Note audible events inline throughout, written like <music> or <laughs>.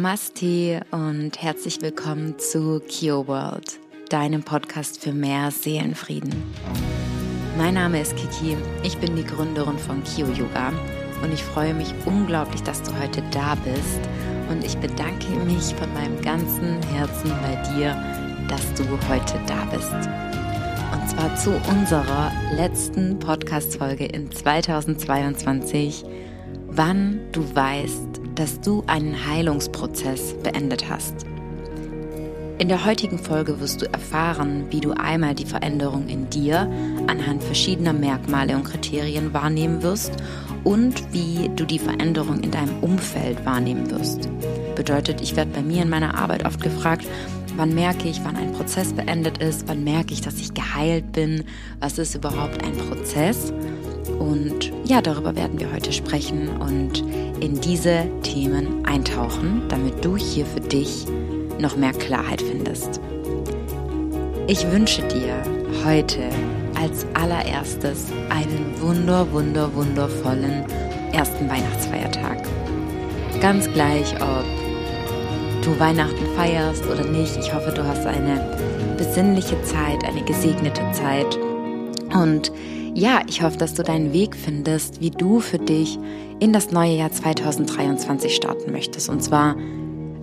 Namaste und herzlich willkommen zu Kio World, deinem Podcast für mehr Seelenfrieden. Mein Name ist Kiki, ich bin die Gründerin von Kio Yoga und ich freue mich unglaublich, dass du heute da bist und ich bedanke mich von meinem ganzen Herzen bei dir, dass du heute da bist. Und zwar zu unserer letzten Podcast-Folge in 2022, wann du weißt, dass du einen Heilungsprozess beendet hast. In der heutigen Folge wirst du erfahren, wie du einmal die Veränderung in dir anhand verschiedener Merkmale und Kriterien wahrnehmen wirst und wie du die Veränderung in deinem Umfeld wahrnehmen wirst. Bedeutet, ich werde bei mir in meiner Arbeit oft gefragt, wann merke ich, wann ein Prozess beendet ist, wann merke ich, dass ich geheilt bin, was ist überhaupt ein Prozess. Und ja, darüber werden wir heute sprechen und in diese Themen eintauchen, damit du hier für dich noch mehr Klarheit findest. Ich wünsche dir heute als allererstes einen wunder, wunder, wundervollen ersten Weihnachtsfeiertag. Ganz gleich, ob du Weihnachten feierst oder nicht. Ich hoffe, du hast eine besinnliche Zeit, eine gesegnete Zeit. Und ja, ich hoffe, dass du deinen Weg findest, wie du für dich in das neue Jahr 2023 starten möchtest. Und zwar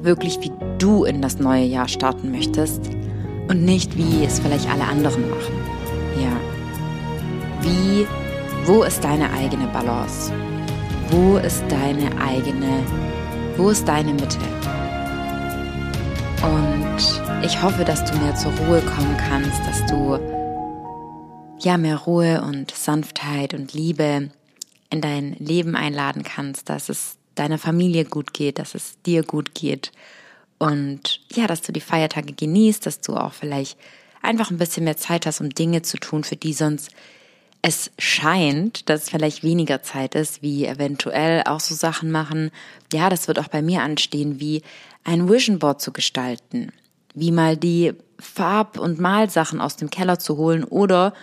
wirklich, wie du in das neue Jahr starten möchtest und nicht, wie es vielleicht alle anderen machen. Ja. Wie, wo ist deine eigene Balance? Wo ist deine eigene, wo ist deine Mitte? Und ich hoffe, dass du mehr zur Ruhe kommen kannst, dass du ja mehr Ruhe und Sanftheit und Liebe in dein Leben einladen kannst, dass es deiner Familie gut geht, dass es dir gut geht und ja, dass du die Feiertage genießt, dass du auch vielleicht einfach ein bisschen mehr Zeit hast, um Dinge zu tun, für die sonst es scheint, dass vielleicht weniger Zeit ist, wie eventuell auch so Sachen machen. Ja, das wird auch bei mir anstehen, wie ein Vision Board zu gestalten, wie mal die Farb- und Malsachen aus dem Keller zu holen oder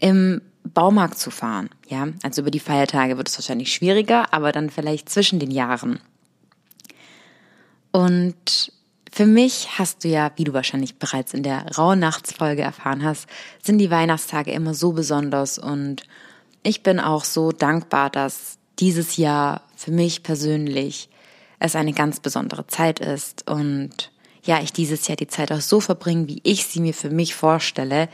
im Baumarkt zu fahren. Ja, also über die Feiertage wird es wahrscheinlich schwieriger, aber dann vielleicht zwischen den Jahren. Und für mich hast du ja, wie du wahrscheinlich bereits in der Rauhnachtsfolge erfahren hast, sind die Weihnachtstage immer so besonders und ich bin auch so dankbar, dass dieses Jahr für mich persönlich es eine ganz besondere Zeit ist und ja, ich dieses Jahr die Zeit auch so verbringe, wie ich sie mir für mich vorstelle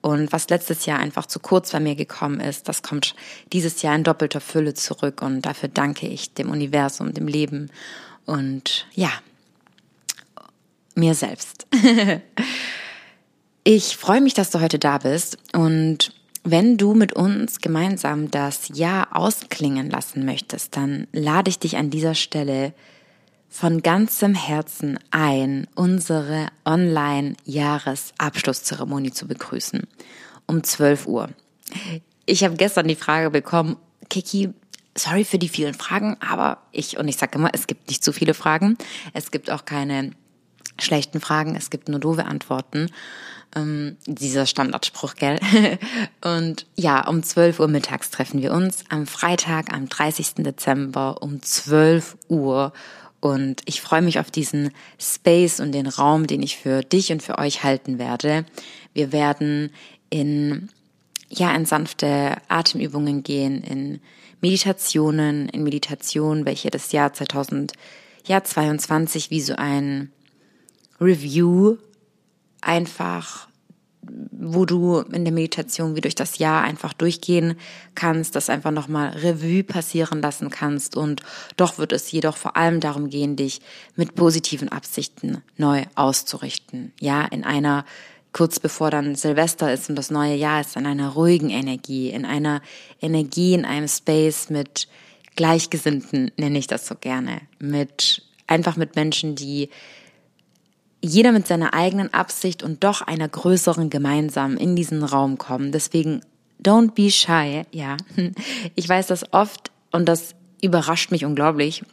und was letztes Jahr einfach zu kurz bei mir gekommen ist, das kommt dieses Jahr in doppelter Fülle zurück. Und dafür danke ich dem Universum, dem Leben und ja, mir selbst. <laughs> ich freue mich, dass du heute da bist und wenn du mit uns gemeinsam das Jahr ausklingen lassen möchtest, dann lade ich dich an dieser Stelle von ganzem Herzen ein, unsere Online-Jahresabschlusszeremonie zu begrüßen. Um 12 Uhr. Ich habe gestern die Frage bekommen, Kiki, sorry für die vielen Fragen, aber ich, und ich sage immer, es gibt nicht zu viele Fragen. Es gibt auch keine schlechten Fragen, es gibt nur doofe Antworten. Ähm, dieser Standardspruch, gell? <laughs> und ja, um 12 Uhr mittags treffen wir uns am Freitag, am 30. Dezember um 12 Uhr und ich freue mich auf diesen Space und den Raum, den ich für dich und für euch halten werde. Wir werden in, ja, in sanfte Atemübungen gehen, in Meditationen, in Meditation, welche das Jahr 2022 wie so ein Review einfach wo du in der Meditation wie durch das Jahr einfach durchgehen kannst, das einfach nochmal Revue passieren lassen kannst. Und doch wird es jedoch vor allem darum gehen, dich mit positiven Absichten neu auszurichten. Ja, in einer kurz bevor dann Silvester ist und das neue Jahr ist, in einer ruhigen Energie, in einer Energie, in einem Space mit Gleichgesinnten, nenne ich das so gerne, mit, einfach mit Menschen, die jeder mit seiner eigenen Absicht und doch einer größeren gemeinsam in diesen Raum kommen. Deswegen don't be shy, ja. Ich weiß das oft und das überrascht mich unglaublich.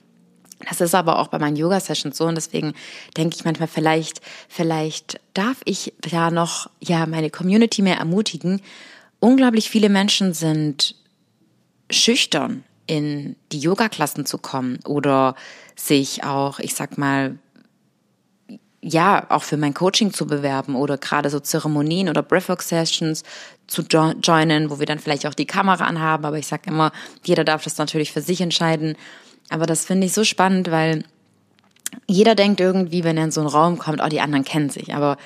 Das ist aber auch bei meinen Yoga-Sessions so und deswegen denke ich manchmal vielleicht, vielleicht darf ich da noch, ja, meine Community mehr ermutigen. Unglaublich viele Menschen sind schüchtern in die Yoga-Klassen zu kommen oder sich auch, ich sag mal, ja, auch für mein Coaching zu bewerben oder gerade so Zeremonien oder Breathwork-Sessions zu jo joinen, wo wir dann vielleicht auch die Kamera anhaben. Aber ich sage immer, jeder darf das natürlich für sich entscheiden. Aber das finde ich so spannend, weil jeder denkt irgendwie, wenn er in so einen Raum kommt, oh, die anderen kennen sich. Aber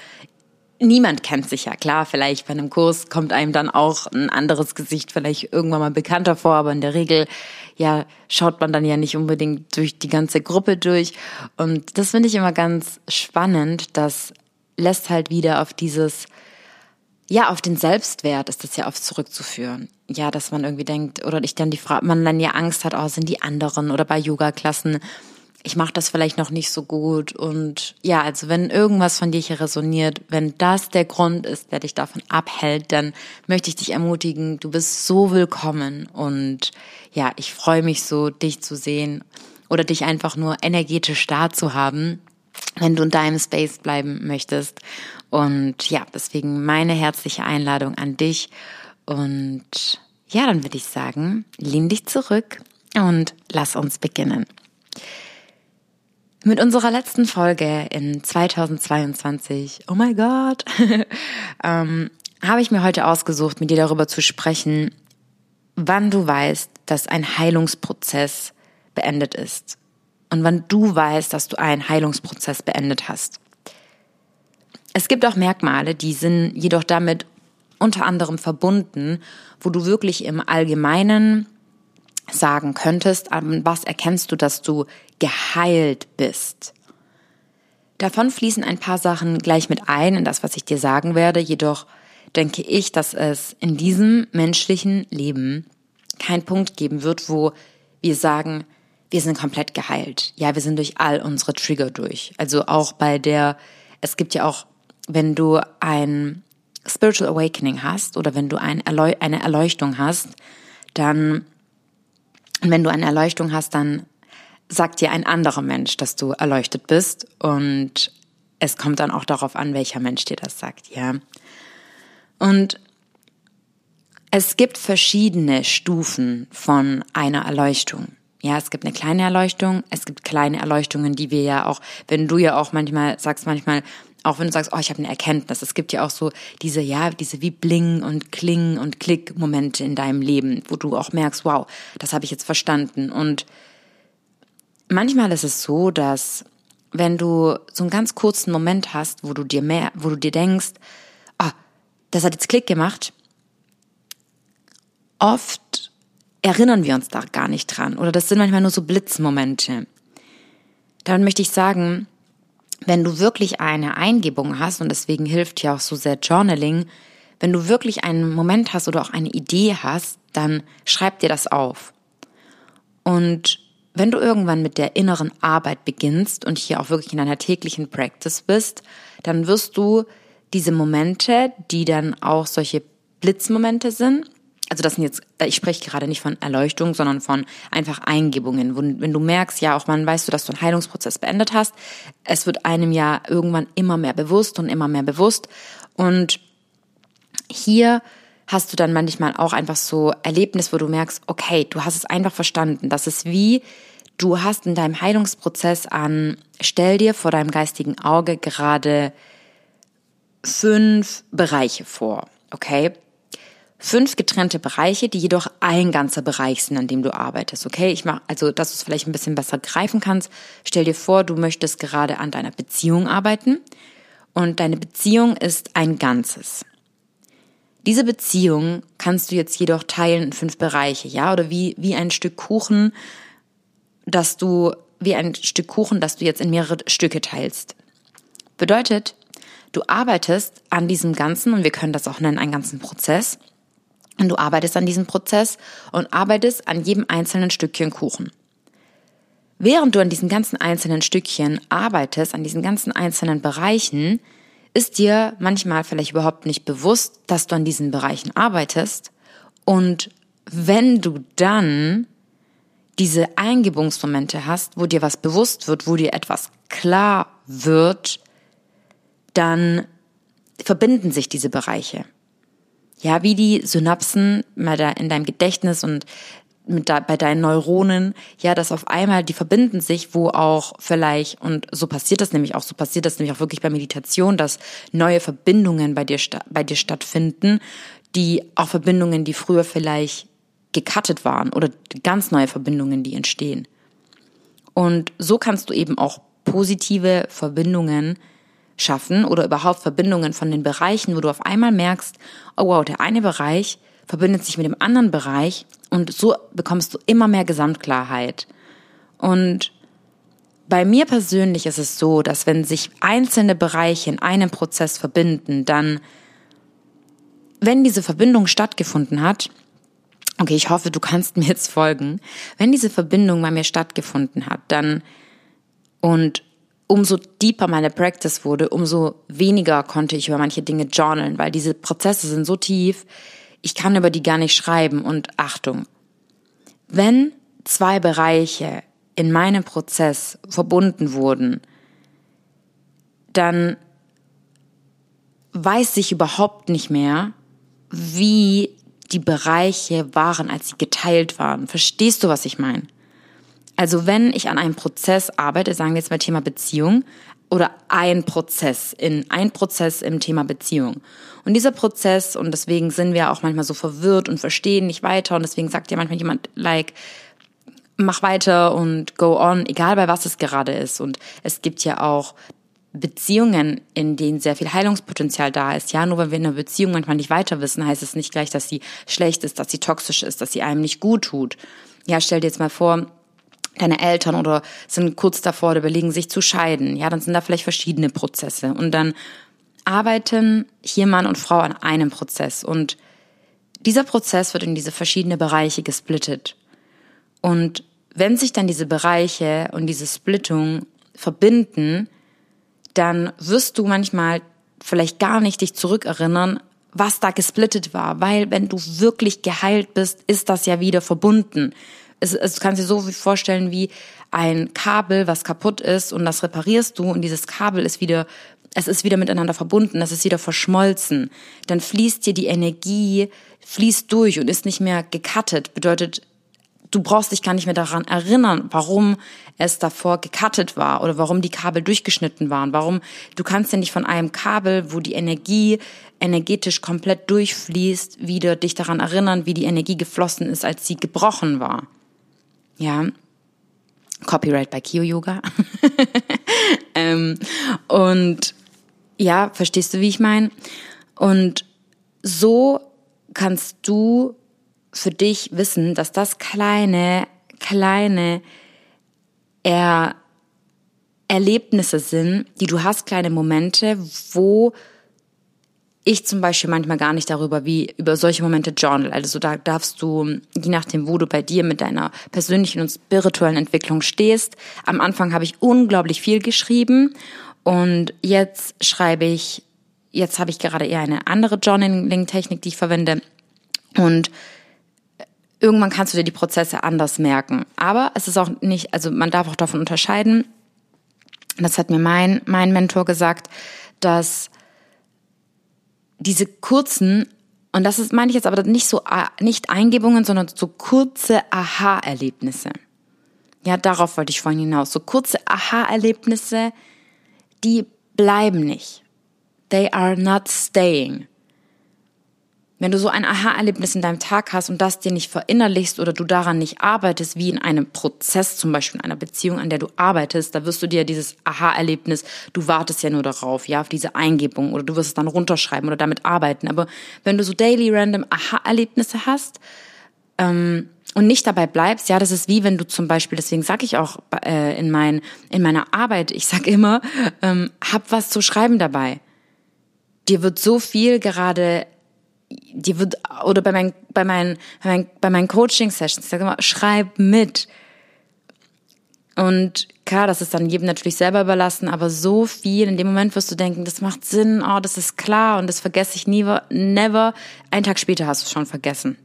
niemand kennt sich ja. Klar, vielleicht bei einem Kurs kommt einem dann auch ein anderes Gesicht vielleicht irgendwann mal bekannter vor, aber in der Regel, ja, schaut man dann ja nicht unbedingt durch die ganze Gruppe durch. Und das finde ich immer ganz spannend. Das lässt halt wieder auf dieses, ja, auf den Selbstwert ist das ja oft zurückzuführen. Ja, dass man irgendwie denkt, oder ich dann die Frage, man dann ja Angst hat, oh, sind die anderen oder bei Yoga-Klassen ich mache das vielleicht noch nicht so gut. Und ja, also wenn irgendwas von dir hier resoniert, wenn das der Grund ist, der dich davon abhält, dann möchte ich dich ermutigen, du bist so willkommen. Und ja, ich freue mich so, dich zu sehen oder dich einfach nur energetisch da zu haben, wenn du in deinem Space bleiben möchtest. Und ja, deswegen meine herzliche Einladung an dich. Und ja, dann würde ich sagen, lehn dich zurück und lass uns beginnen. Mit unserer letzten Folge in 2022, oh my God, <laughs> ähm, habe ich mir heute ausgesucht, mit dir darüber zu sprechen, wann du weißt, dass ein Heilungsprozess beendet ist und wann du weißt, dass du einen Heilungsprozess beendet hast. Es gibt auch Merkmale, die sind jedoch damit unter anderem verbunden, wo du wirklich im Allgemeinen sagen könntest, an was erkennst du, dass du geheilt bist? Davon fließen ein paar Sachen gleich mit ein in das, was ich dir sagen werde, jedoch denke ich, dass es in diesem menschlichen Leben keinen Punkt geben wird, wo wir sagen, wir sind komplett geheilt. Ja, wir sind durch all unsere Trigger durch. Also auch bei der, es gibt ja auch, wenn du ein Spiritual Awakening hast oder wenn du eine Erleuchtung hast, dann und wenn du eine Erleuchtung hast, dann sagt dir ein anderer Mensch, dass du erleuchtet bist. Und es kommt dann auch darauf an, welcher Mensch dir das sagt, ja. Und es gibt verschiedene Stufen von einer Erleuchtung. Ja, es gibt eine kleine Erleuchtung, es gibt kleine Erleuchtungen, die wir ja auch, wenn du ja auch manchmal sagst, manchmal, auch wenn du sagst, oh, ich habe eine Erkenntnis. Es gibt ja auch so diese, ja, diese wie Bling und Kling und Klick-Momente in deinem Leben, wo du auch merkst, wow, das habe ich jetzt verstanden. Und manchmal ist es so, dass wenn du so einen ganz kurzen Moment hast, wo du dir mehr, wo du dir denkst, ah, das hat jetzt Klick gemacht. Oft erinnern wir uns da gar nicht dran. Oder das sind manchmal nur so Blitzmomente. Dann möchte ich sagen, wenn du wirklich eine Eingebung hast, und deswegen hilft ja auch so sehr Journaling, wenn du wirklich einen Moment hast oder auch eine Idee hast, dann schreib dir das auf. Und wenn du irgendwann mit der inneren Arbeit beginnst und hier auch wirklich in einer täglichen Practice bist, dann wirst du diese Momente, die dann auch solche Blitzmomente sind, also das sind jetzt, äh, ich spreche gerade nicht von Erleuchtung, sondern von einfach Eingebungen. Wenn du merkst, ja, auch man weißt du, dass du einen Heilungsprozess beendet hast, es wird einem ja irgendwann immer mehr bewusst und immer mehr bewusst. Und hier hast du dann manchmal auch einfach so Erlebnis, wo du merkst, okay, du hast es einfach verstanden. Das ist wie, du hast in deinem Heilungsprozess an, stell dir vor deinem geistigen Auge gerade fünf Bereiche vor, okay? Fünf getrennte Bereiche, die jedoch ein ganzer Bereich sind, an dem du arbeitest. Okay, ich mach also, dass du es vielleicht ein bisschen besser greifen kannst. Stell dir vor, du möchtest gerade an deiner Beziehung arbeiten und deine Beziehung ist ein Ganzes. Diese Beziehung kannst du jetzt jedoch teilen in fünf Bereiche, ja, oder wie wie ein Stück Kuchen, dass du wie ein Stück Kuchen, das du jetzt in mehrere Stücke teilst. Bedeutet, du arbeitest an diesem Ganzen und wir können das auch nennen, einen ganzen Prozess und du arbeitest an diesem Prozess und arbeitest an jedem einzelnen Stückchen Kuchen. Während du an diesen ganzen einzelnen Stückchen arbeitest, an diesen ganzen einzelnen Bereichen, ist dir manchmal vielleicht überhaupt nicht bewusst, dass du an diesen Bereichen arbeitest. Und wenn du dann diese Eingebungsmomente hast, wo dir was bewusst wird, wo dir etwas klar wird, dann verbinden sich diese Bereiche ja, wie die Synapsen in deinem Gedächtnis und mit da, bei deinen Neuronen, ja, dass auf einmal die verbinden sich, wo auch vielleicht, und so passiert das nämlich auch, so passiert das nämlich auch wirklich bei Meditation, dass neue Verbindungen bei dir, bei dir stattfinden, die auch Verbindungen, die früher vielleicht gecuttet waren oder ganz neue Verbindungen, die entstehen. Und so kannst du eben auch positive Verbindungen schaffen oder überhaupt Verbindungen von den Bereichen, wo du auf einmal merkst, oh wow, der eine Bereich verbindet sich mit dem anderen Bereich und so bekommst du immer mehr Gesamtklarheit. Und bei mir persönlich ist es so, dass wenn sich einzelne Bereiche in einem Prozess verbinden, dann, wenn diese Verbindung stattgefunden hat, okay, ich hoffe, du kannst <laughs> mir jetzt folgen, wenn diese Verbindung bei mir stattgefunden hat, dann und umso deeper meine Practice wurde, umso weniger konnte ich über manche Dinge journalen, weil diese Prozesse sind so tief, ich kann über die gar nicht schreiben. Und Achtung, wenn zwei Bereiche in meinem Prozess verbunden wurden, dann weiß ich überhaupt nicht mehr, wie die Bereiche waren, als sie geteilt waren. Verstehst du, was ich meine? Also wenn ich an einem Prozess arbeite, sagen wir jetzt mal Thema Beziehung, oder ein Prozess in ein Prozess im Thema Beziehung. Und dieser Prozess, und deswegen sind wir auch manchmal so verwirrt und verstehen nicht weiter, und deswegen sagt ja manchmal jemand, like, mach weiter und go on, egal bei was es gerade ist. Und es gibt ja auch Beziehungen, in denen sehr viel Heilungspotenzial da ist. Ja, nur weil wir in einer Beziehung manchmal nicht weiter wissen, heißt es nicht gleich, dass sie schlecht ist, dass sie toxisch ist, dass sie einem nicht gut tut. Ja, stell dir jetzt mal vor, deine Eltern oder sind kurz davor oder überlegen sich zu scheiden. Ja, dann sind da vielleicht verschiedene Prozesse. Und dann arbeiten hier Mann und Frau an einem Prozess. Und dieser Prozess wird in diese verschiedenen Bereiche gesplittet. Und wenn sich dann diese Bereiche und diese Splittung verbinden, dann wirst du manchmal vielleicht gar nicht dich zurückerinnern, was da gesplittet war, weil wenn du wirklich geheilt bist, ist das ja wieder verbunden es, es kannst dir so vorstellen wie ein Kabel, was kaputt ist und das reparierst du und dieses Kabel ist wieder es ist wieder miteinander verbunden, es ist wieder verschmolzen. Dann fließt dir die Energie, fließt durch und ist nicht mehr gecuttet. Bedeutet, du brauchst dich gar nicht mehr daran erinnern, warum es davor gecuttet war oder warum die Kabel durchgeschnitten waren. Warum, du kannst ja nicht von einem Kabel, wo die Energie energetisch komplett durchfließt, wieder dich daran erinnern, wie die Energie geflossen ist, als sie gebrochen war. Ja. Copyright bei Kio Yoga. <laughs> ähm, und ja, verstehst du, wie ich meine? Und so kannst du für dich wissen, dass das kleine, kleine er Erlebnisse sind, die du hast, kleine Momente, wo ich zum Beispiel manchmal gar nicht darüber, wie über solche Momente journal. Also da darfst du, je nachdem, wo du bei dir mit deiner persönlichen und spirituellen Entwicklung stehst. Am Anfang habe ich unglaublich viel geschrieben und jetzt schreibe ich, jetzt habe ich gerade eher eine andere Journaling-Technik, die ich verwende und irgendwann kannst du dir die Prozesse anders merken. Aber es ist auch nicht, also man darf auch davon unterscheiden. Das hat mir mein, mein Mentor gesagt, dass diese kurzen, und das ist, meine ich jetzt aber nicht so, nicht Eingebungen, sondern so kurze Aha-Erlebnisse. Ja, darauf wollte ich vorhin hinaus. So kurze Aha-Erlebnisse, die bleiben nicht. They are not staying. Wenn du so ein Aha-Erlebnis in deinem Tag hast und das dir nicht verinnerlichst oder du daran nicht arbeitest, wie in einem Prozess, zum Beispiel in einer Beziehung, an der du arbeitest, da wirst du dir dieses Aha-Erlebnis, du wartest ja nur darauf, ja, auf diese Eingebung oder du wirst es dann runterschreiben oder damit arbeiten. Aber wenn du so daily random Aha-Erlebnisse hast, ähm, und nicht dabei bleibst, ja, das ist wie wenn du zum Beispiel, deswegen sage ich auch äh, in, mein, in meiner Arbeit, ich sag immer, ähm, hab was zu schreiben dabei. Dir wird so viel gerade die wird, oder bei meinen, bei meinen, bei meinen, bei meinen Coaching-Sessions, sage immer, schreib mit. Und klar, das ist dann jedem natürlich selber überlassen, aber so viel, in dem Moment wirst du denken, das macht Sinn, oh, das ist klar und das vergesse ich nie, never. Einen Tag später hast du es schon vergessen.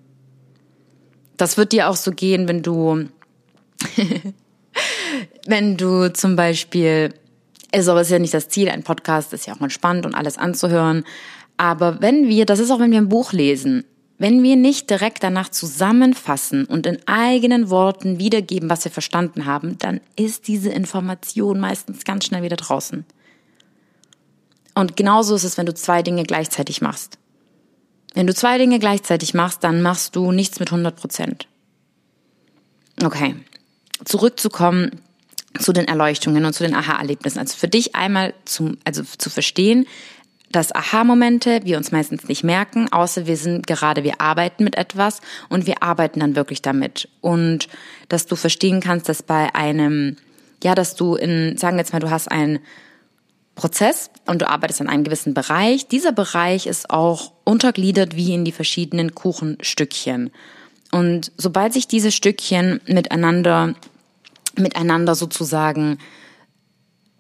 Das wird dir auch so gehen, wenn du, <laughs> wenn du zum Beispiel, also ist ja nicht das Ziel, ein Podcast ist ja auch mal spannend und alles anzuhören, aber wenn wir, das ist auch wenn wir ein Buch lesen, wenn wir nicht direkt danach zusammenfassen und in eigenen Worten wiedergeben, was wir verstanden haben, dann ist diese Information meistens ganz schnell wieder draußen. Und genauso ist es, wenn du zwei Dinge gleichzeitig machst. Wenn du zwei Dinge gleichzeitig machst, dann machst du nichts mit 100 Prozent. Okay, zurückzukommen zu den Erleuchtungen und zu den Aha-Erlebnissen. Also für dich einmal zum, also zu verstehen, dass Aha-Momente wir uns meistens nicht merken, außer wir sind gerade, wir arbeiten mit etwas und wir arbeiten dann wirklich damit. Und dass du verstehen kannst, dass bei einem, ja, dass du in, sagen wir jetzt mal, du hast einen Prozess und du arbeitest an einem gewissen Bereich. Dieser Bereich ist auch untergliedert wie in die verschiedenen Kuchenstückchen. Und sobald sich diese Stückchen miteinander, miteinander sozusagen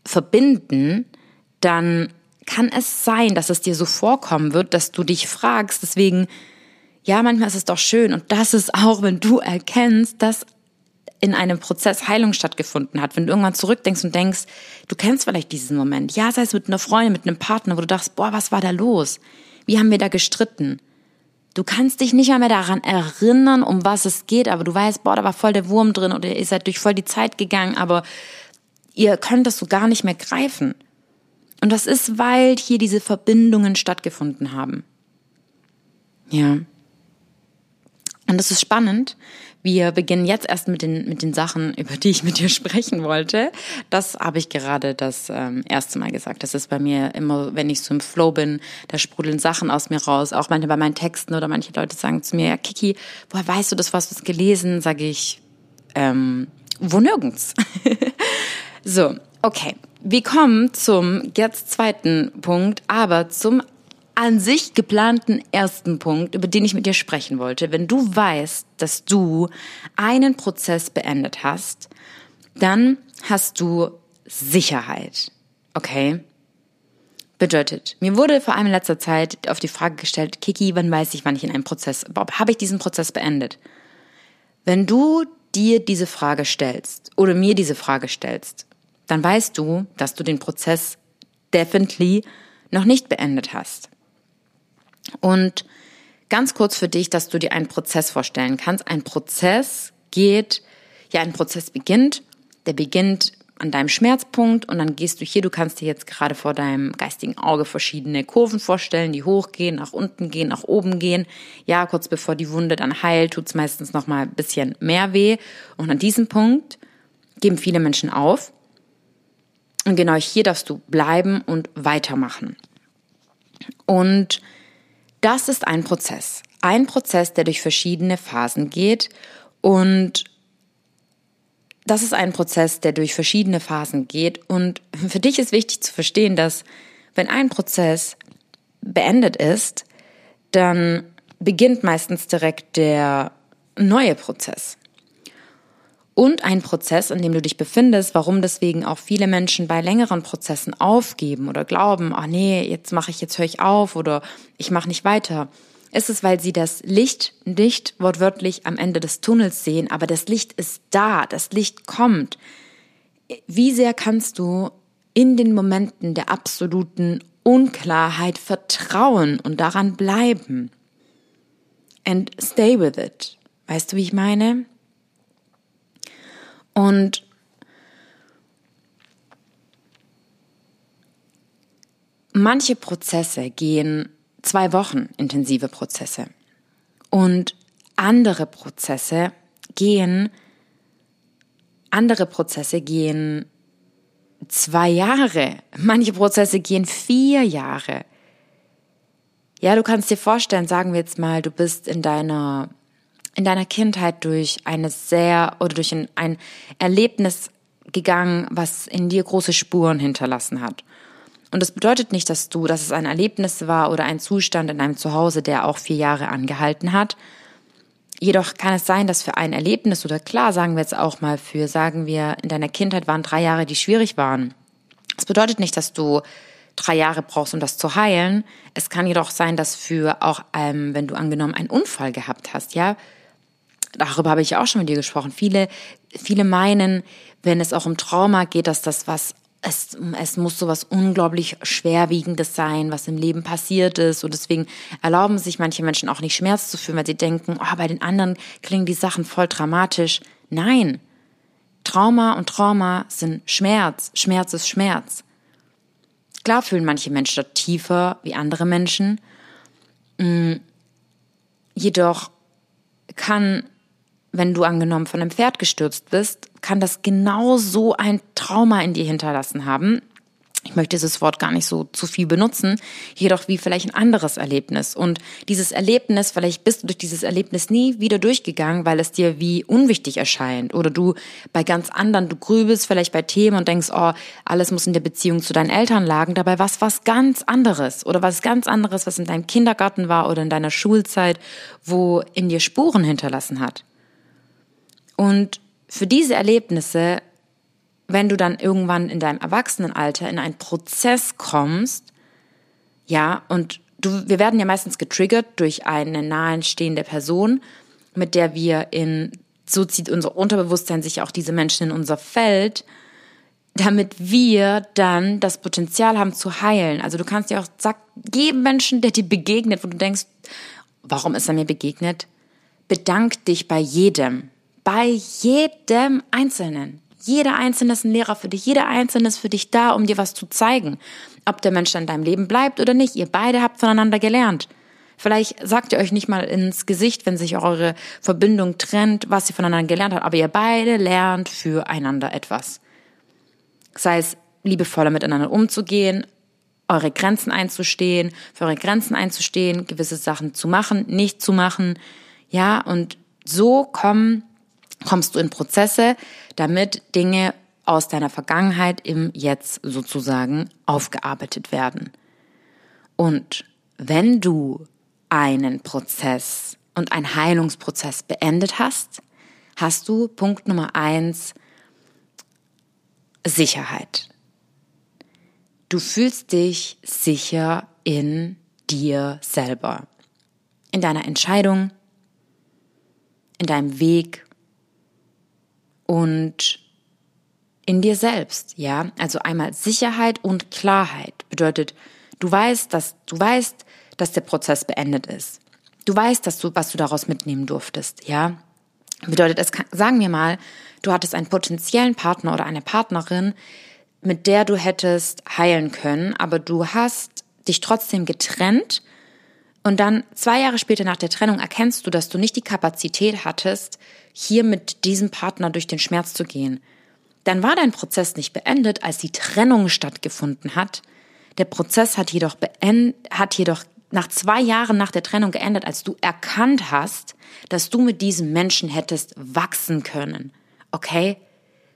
verbinden, dann kann es sein, dass es dir so vorkommen wird, dass du dich fragst. Deswegen, ja, manchmal ist es doch schön. Und das ist auch, wenn du erkennst, dass in einem Prozess Heilung stattgefunden hat. Wenn du irgendwann zurückdenkst und denkst, du kennst vielleicht diesen Moment. Ja, sei es mit einer Freundin, mit einem Partner, wo du dachtest, boah, was war da los? Wie haben wir da gestritten? Du kannst dich nicht mal mehr daran erinnern, um was es geht, aber du weißt, boah, da war voll der Wurm drin oder ihr seid durch voll die Zeit gegangen, aber ihr könnt das so gar nicht mehr greifen. Und das ist, weil hier diese Verbindungen stattgefunden haben. Ja. Und das ist spannend. Wir beginnen jetzt erst mit den, mit den Sachen, über die ich mit dir sprechen wollte. Das habe ich gerade das ähm, erste Mal gesagt. Das ist bei mir immer, wenn ich so im Flow bin, da sprudeln Sachen aus mir raus. Auch manchmal bei meinen Texten oder manche Leute sagen zu mir, ja, Kiki, woher weißt du das, was du gelesen? Sage ich, ähm, wo nirgends. <laughs> so, okay. Wir kommen zum jetzt zweiten Punkt, aber zum an sich geplanten ersten Punkt, über den ich mit dir sprechen wollte. Wenn du weißt, dass du einen Prozess beendet hast, dann hast du Sicherheit. Okay? Bedeutet, mir wurde vor allem in letzter Zeit auf die Frage gestellt, Kiki, wann weiß ich, wann ich in einem Prozess, habe ich diesen Prozess beendet? Wenn du dir diese Frage stellst oder mir diese Frage stellst, dann weißt du, dass du den Prozess definitely noch nicht beendet hast. Und ganz kurz für dich, dass du dir einen Prozess vorstellen kannst. Ein Prozess geht, ja, ein Prozess beginnt, der beginnt an deinem Schmerzpunkt und dann gehst du hier, du kannst dir jetzt gerade vor deinem geistigen Auge verschiedene Kurven vorstellen, die hochgehen, nach unten gehen, nach oben gehen. Ja, kurz bevor die Wunde dann heilt, tut's meistens noch mal ein bisschen mehr weh und an diesem Punkt geben viele Menschen auf und genau hier darfst du bleiben und weitermachen. Und das ist ein Prozess. Ein Prozess, der durch verschiedene Phasen geht. Und das ist ein Prozess, der durch verschiedene Phasen geht. Und für dich ist wichtig zu verstehen, dass wenn ein Prozess beendet ist, dann beginnt meistens direkt der neue Prozess und ein Prozess, in dem du dich befindest, warum deswegen auch viele Menschen bei längeren Prozessen aufgeben oder glauben, ach nee, jetzt mache ich, jetzt höre ich auf oder ich mache nicht weiter, ist es, weil sie das Licht nicht wortwörtlich am Ende des Tunnels sehen, aber das Licht ist da, das Licht kommt. Wie sehr kannst du in den Momenten der absoluten Unklarheit vertrauen und daran bleiben? And stay with it. Weißt du, wie ich meine? Und manche Prozesse gehen zwei Wochen intensive Prozesse und andere Prozesse gehen andere Prozesse gehen zwei Jahre, manche Prozesse gehen vier Jahre. Ja, du kannst dir vorstellen, sagen wir jetzt mal, du bist in deiner in deiner Kindheit durch eine sehr oder durch ein, ein Erlebnis gegangen, was in dir große Spuren hinterlassen hat. Und das bedeutet nicht, dass du, dass es ein Erlebnis war oder ein Zustand in deinem Zuhause, der auch vier Jahre angehalten hat. Jedoch kann es sein, dass für ein Erlebnis oder klar, sagen wir jetzt auch mal für, sagen wir, in deiner Kindheit waren drei Jahre, die schwierig waren. Das bedeutet nicht, dass du drei Jahre brauchst, um das zu heilen. Es kann jedoch sein, dass für auch, ähm, wenn du angenommen einen Unfall gehabt hast, ja, darüber habe ich auch schon mit dir gesprochen. Viele, viele meinen, wenn es auch um Trauma geht, dass das was es, es muss so was unglaublich Schwerwiegendes sein, was im Leben passiert ist. Und deswegen erlauben sich manche Menschen auch nicht Schmerz zu fühlen, weil sie denken, oh, bei den anderen klingen die Sachen voll dramatisch. Nein. Trauma und Trauma sind Schmerz. Schmerz ist Schmerz. Klar fühlen manche Menschen dort tiefer wie andere Menschen. Mm, jedoch kann wenn du angenommen von einem Pferd gestürzt bist, kann das genau so ein Trauma in dir hinterlassen haben. Ich möchte dieses Wort gar nicht so zu viel benutzen, jedoch wie vielleicht ein anderes Erlebnis. Und dieses Erlebnis, vielleicht bist du durch dieses Erlebnis nie wieder durchgegangen, weil es dir wie unwichtig erscheint. Oder du bei ganz anderen, du grübelst vielleicht bei Themen und denkst, oh, alles muss in der Beziehung zu deinen Eltern lagen. Dabei was was ganz anderes. Oder was ganz anderes, was in deinem Kindergarten war oder in deiner Schulzeit, wo in dir Spuren hinterlassen hat. Und für diese Erlebnisse, wenn du dann irgendwann in deinem Erwachsenenalter in einen Prozess kommst, ja, und du, wir werden ja meistens getriggert durch eine nahestehende Person, mit der wir in, so zieht unser Unterbewusstsein sich auch diese Menschen in unser Feld, damit wir dann das Potenzial haben zu heilen. Also du kannst dir auch sag, jedem Menschen, der dir begegnet, wo du denkst, warum ist er mir begegnet? Bedank dich bei jedem bei jedem Einzelnen. Jeder Einzelne ist ein Lehrer für dich. Jeder Einzelne ist für dich da, um dir was zu zeigen. Ob der Mensch in deinem Leben bleibt oder nicht. Ihr beide habt voneinander gelernt. Vielleicht sagt ihr euch nicht mal ins Gesicht, wenn sich eure Verbindung trennt, was ihr voneinander gelernt habt, aber ihr beide lernt füreinander etwas. Sei es liebevoller miteinander umzugehen, eure Grenzen einzustehen, für eure Grenzen einzustehen, gewisse Sachen zu machen, nicht zu machen. Ja, und so kommen kommst du in Prozesse, damit Dinge aus deiner Vergangenheit im Jetzt sozusagen aufgearbeitet werden. Und wenn du einen Prozess und einen Heilungsprozess beendet hast, hast du Punkt Nummer eins Sicherheit. Du fühlst dich sicher in dir selber, in deiner Entscheidung, in deinem Weg, und in dir selbst, ja? Also einmal Sicherheit und Klarheit bedeutet, du weißt, dass du weißt, dass der Prozess beendet ist. Du weißt, dass du was du daraus mitnehmen durftest, ja? Bedeutet, es sagen wir mal, du hattest einen potenziellen Partner oder eine Partnerin, mit der du hättest heilen können, aber du hast dich trotzdem getrennt und dann zwei Jahre später nach der Trennung erkennst du, dass du nicht die Kapazität hattest, hier mit diesem Partner durch den Schmerz zu gehen. Dann war dein Prozess nicht beendet, als die Trennung stattgefunden hat. Der Prozess hat jedoch beend, hat jedoch nach zwei Jahren nach der Trennung geendet, als du erkannt hast, dass du mit diesem Menschen hättest wachsen können. Okay?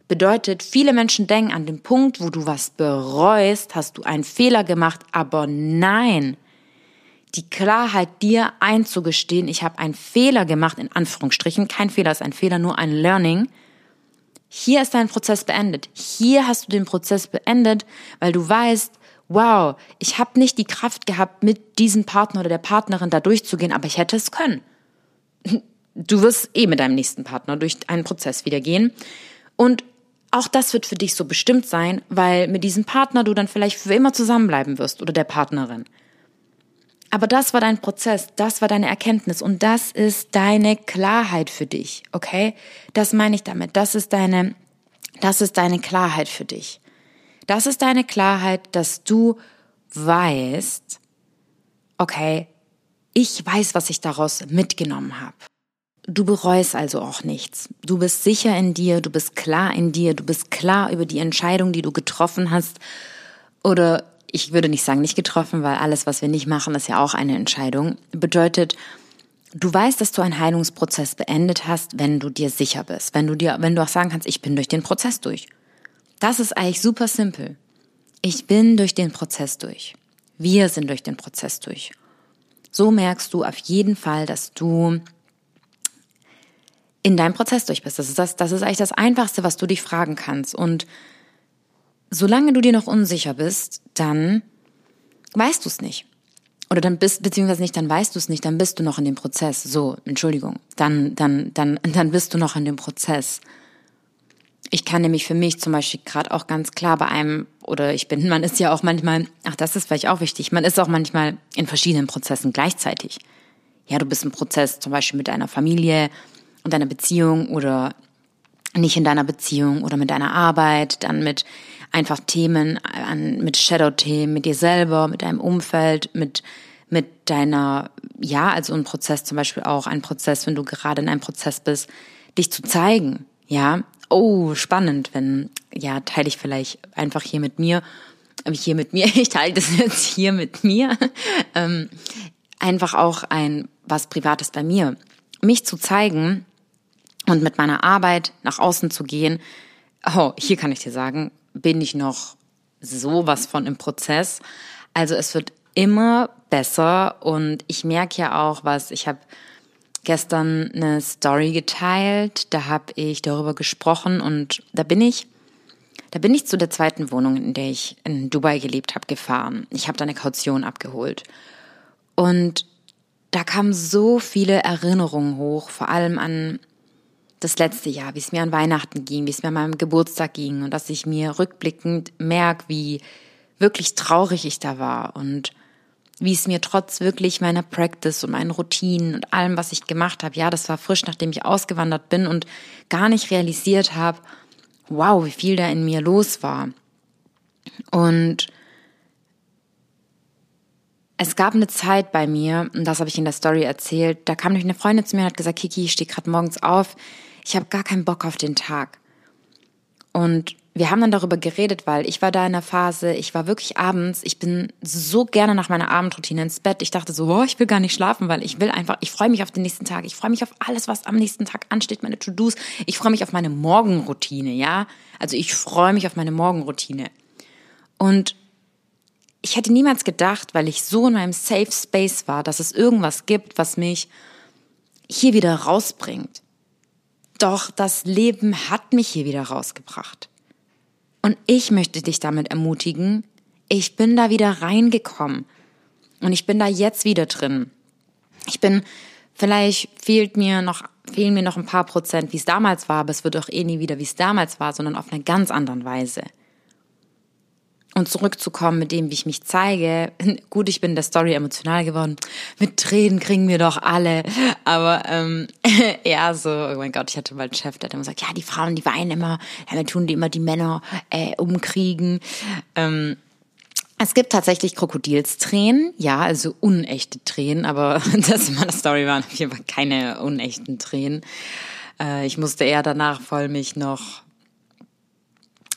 Bedeutet, viele Menschen denken an den Punkt, wo du was bereust, hast du einen Fehler gemacht, aber nein die Klarheit dir einzugestehen, ich habe einen Fehler gemacht, in Anführungsstrichen, kein Fehler ist ein Fehler, nur ein Learning. Hier ist dein Prozess beendet. Hier hast du den Prozess beendet, weil du weißt, wow, ich habe nicht die Kraft gehabt, mit diesem Partner oder der Partnerin da durchzugehen, aber ich hätte es können. Du wirst eh mit deinem nächsten Partner durch einen Prozess wieder gehen. Und auch das wird für dich so bestimmt sein, weil mit diesem Partner du dann vielleicht für immer zusammenbleiben wirst oder der Partnerin. Aber das war dein Prozess, das war deine Erkenntnis und das ist deine Klarheit für dich, okay? Das meine ich damit. Das ist deine, das ist deine Klarheit für dich. Das ist deine Klarheit, dass du weißt, okay, ich weiß, was ich daraus mitgenommen habe. Du bereust also auch nichts. Du bist sicher in dir, du bist klar in dir, du bist klar über die Entscheidung, die du getroffen hast oder ich würde nicht sagen nicht getroffen, weil alles, was wir nicht machen, ist ja auch eine Entscheidung, bedeutet, du weißt, dass du einen Heilungsprozess beendet hast, wenn du dir sicher bist, wenn du dir, wenn du auch sagen kannst, ich bin durch den Prozess durch. Das ist eigentlich super simpel. Ich bin durch den Prozess durch. Wir sind durch den Prozess durch. So merkst du auf jeden Fall, dass du in deinem Prozess durch bist. Das ist, das, das ist eigentlich das Einfachste, was du dich fragen kannst. Und solange du dir noch unsicher bist, dann weißt du es nicht. Oder dann bist, beziehungsweise nicht, dann weißt du es nicht, dann bist du noch in dem Prozess. So, Entschuldigung. Dann, dann, dann, <laughs> dann bist du noch in dem Prozess. Ich kann nämlich für mich zum Beispiel gerade auch ganz klar bei einem oder ich bin, <laughs> man ist ja auch manchmal, ach, das ist vielleicht auch wichtig, man ist auch manchmal in verschiedenen Prozessen gleichzeitig. Ja, du bist im Prozess zum Beispiel mit deiner Familie und deiner Beziehung oder nicht in deiner Beziehung oder mit deiner Arbeit, dann mit einfach Themen, an, mit Shadow-Themen, mit dir selber, mit deinem Umfeld, mit, mit deiner, ja, also ein Prozess zum Beispiel auch, ein Prozess, wenn du gerade in einem Prozess bist, dich zu zeigen, ja. Oh, spannend, wenn, ja, teile ich vielleicht einfach hier mit mir, hier mit mir, <laughs> ich teile das jetzt hier mit mir, <laughs> ähm, einfach auch ein, was Privates bei mir, mich zu zeigen und mit meiner Arbeit nach außen zu gehen, oh, hier kann ich dir sagen, bin ich noch sowas von im Prozess. Also es wird immer besser und ich merke ja auch was, ich habe gestern eine Story geteilt, da habe ich darüber gesprochen und da bin ich da bin ich zu der zweiten Wohnung, in der ich in Dubai gelebt habe, gefahren. Ich habe da eine Kaution abgeholt. Und da kamen so viele Erinnerungen hoch, vor allem an das letzte Jahr, wie es mir an Weihnachten ging, wie es mir an meinem Geburtstag ging und dass ich mir rückblickend merke, wie wirklich traurig ich da war und wie es mir trotz wirklich meiner Practice und meinen Routinen und allem, was ich gemacht habe, ja, das war frisch, nachdem ich ausgewandert bin und gar nicht realisiert habe, wow, wie viel da in mir los war. Und es gab eine Zeit bei mir, und das habe ich in der Story erzählt, da kam nämlich eine Freundin zu mir und hat gesagt, Kiki, ich stehe gerade morgens auf, ich habe gar keinen Bock auf den Tag. Und wir haben dann darüber geredet, weil ich war da in der Phase, ich war wirklich abends, ich bin so gerne nach meiner Abendroutine ins Bett. Ich dachte so, boah, ich will gar nicht schlafen, weil ich will einfach, ich freue mich auf den nächsten Tag. Ich freue mich auf alles, was am nächsten Tag ansteht, meine To-Dos. Ich freue mich auf meine Morgenroutine, ja? Also ich freue mich auf meine Morgenroutine. Und ich hätte niemals gedacht, weil ich so in meinem Safe Space war, dass es irgendwas gibt, was mich hier wieder rausbringt. Doch das Leben hat mich hier wieder rausgebracht. Und ich möchte dich damit ermutigen, ich bin da wieder reingekommen. Und ich bin da jetzt wieder drin. Ich bin, vielleicht fehlt mir noch, fehlen mir noch ein paar Prozent, wie es damals war, aber es wird auch eh nie wieder, wie es damals war, sondern auf eine ganz andere Weise und zurückzukommen mit dem, wie ich mich zeige. <laughs> Gut, ich bin in der Story emotional geworden. Mit Tränen kriegen wir doch alle. Aber ähm, <laughs> ja, so, oh mein Gott, ich hatte mal einen Chef, der hat immer gesagt, ja, die Frauen, die weinen immer, wir tun die immer die Männer äh, umkriegen. Ähm, es gibt tatsächlich Krokodilstränen, ja, also unechte Tränen, aber <laughs> das in meiner Story waren auf jeden Fall keine unechten Tränen. Äh, ich musste eher danach voll mich noch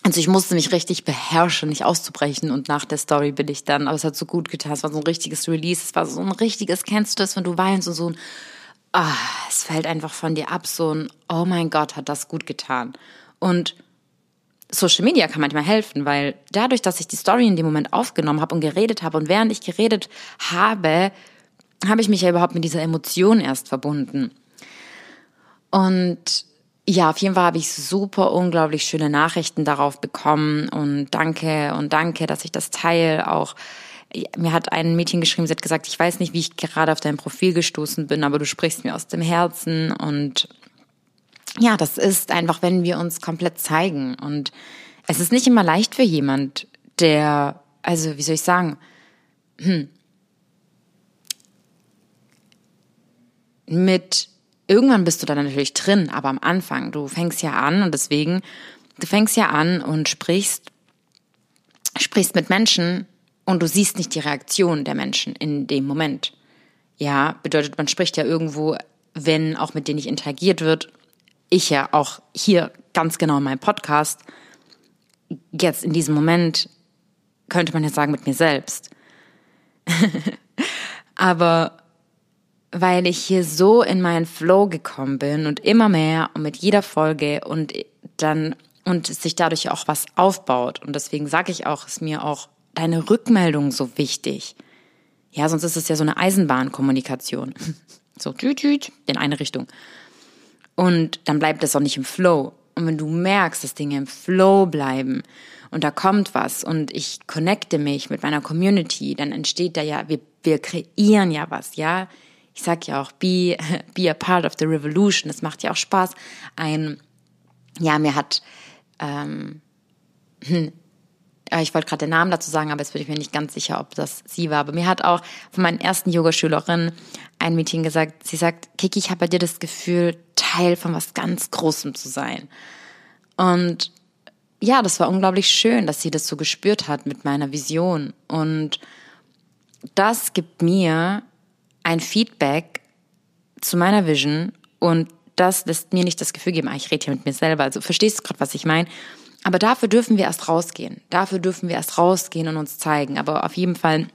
also ich musste mich richtig beherrschen, nicht auszubrechen und nach der Story bin ich dann, aber es hat so gut getan, es war so ein richtiges Release, es war so ein richtiges, kennst du das, wenn du weinst und so ein, ah, es fällt einfach von dir ab, so ein, oh mein Gott, hat das gut getan. Und Social Media kann manchmal helfen, weil dadurch, dass ich die Story in dem Moment aufgenommen habe und geredet habe und während ich geredet habe, habe ich mich ja überhaupt mit dieser Emotion erst verbunden. Und ja, auf jeden Fall habe ich super unglaublich schöne Nachrichten darauf bekommen und danke und danke, dass ich das teile. Auch mir hat ein Mädchen geschrieben, sie hat gesagt, ich weiß nicht, wie ich gerade auf dein Profil gestoßen bin, aber du sprichst mir aus dem Herzen und ja, das ist einfach, wenn wir uns komplett zeigen und es ist nicht immer leicht für jemand, der, also wie soll ich sagen, hm, mit Irgendwann bist du dann natürlich drin, aber am Anfang, du fängst ja an und deswegen, du fängst ja an und sprichst, sprichst mit Menschen und du siehst nicht die Reaktion der Menschen in dem Moment. Ja, bedeutet, man spricht ja irgendwo, wenn auch mit denen nicht interagiert wird. Ich ja auch hier ganz genau in meinem Podcast. Jetzt in diesem Moment könnte man jetzt sagen mit mir selbst. <laughs> Aber weil ich hier so in meinen Flow gekommen bin und immer mehr und mit jeder Folge und dann und sich dadurch auch was aufbaut. Und deswegen sage ich auch, ist mir auch deine Rückmeldung so wichtig. Ja, sonst ist es ja so eine Eisenbahnkommunikation. <laughs> So, tüt, tüt, in eine Richtung. Und dann bleibt es auch nicht im Flow. Und wenn du merkst, dass Dinge im Flow bleiben und da kommt was und ich connecte mich mit meiner Community, dann entsteht da ja, wir, wir kreieren ja was, ja ich sag ja auch, be, <laughs> be a part of the revolution. Es macht ja auch Spaß. Ein, ja, mir hat ähm, <laughs> hm, ich wollte gerade den Namen dazu sagen, aber jetzt bin ich mir nicht ganz sicher, ob das sie war. Aber mir hat auch von meinen ersten Yogaschülerinnen ein Mädchen gesagt, sie sagt, Kiki, ich habe bei dir das Gefühl, Teil von was ganz Großem zu sein. Und ja, das war unglaublich schön, dass sie das so gespürt hat mit meiner Vision. Und das gibt mir ein Feedback zu meiner Vision und das lässt mir nicht das Gefühl geben, ah, ich rede hier mit mir selber. Also verstehst du gerade, was ich meine? Aber dafür dürfen wir erst rausgehen. Dafür dürfen wir erst rausgehen und uns zeigen. Aber auf jeden Fall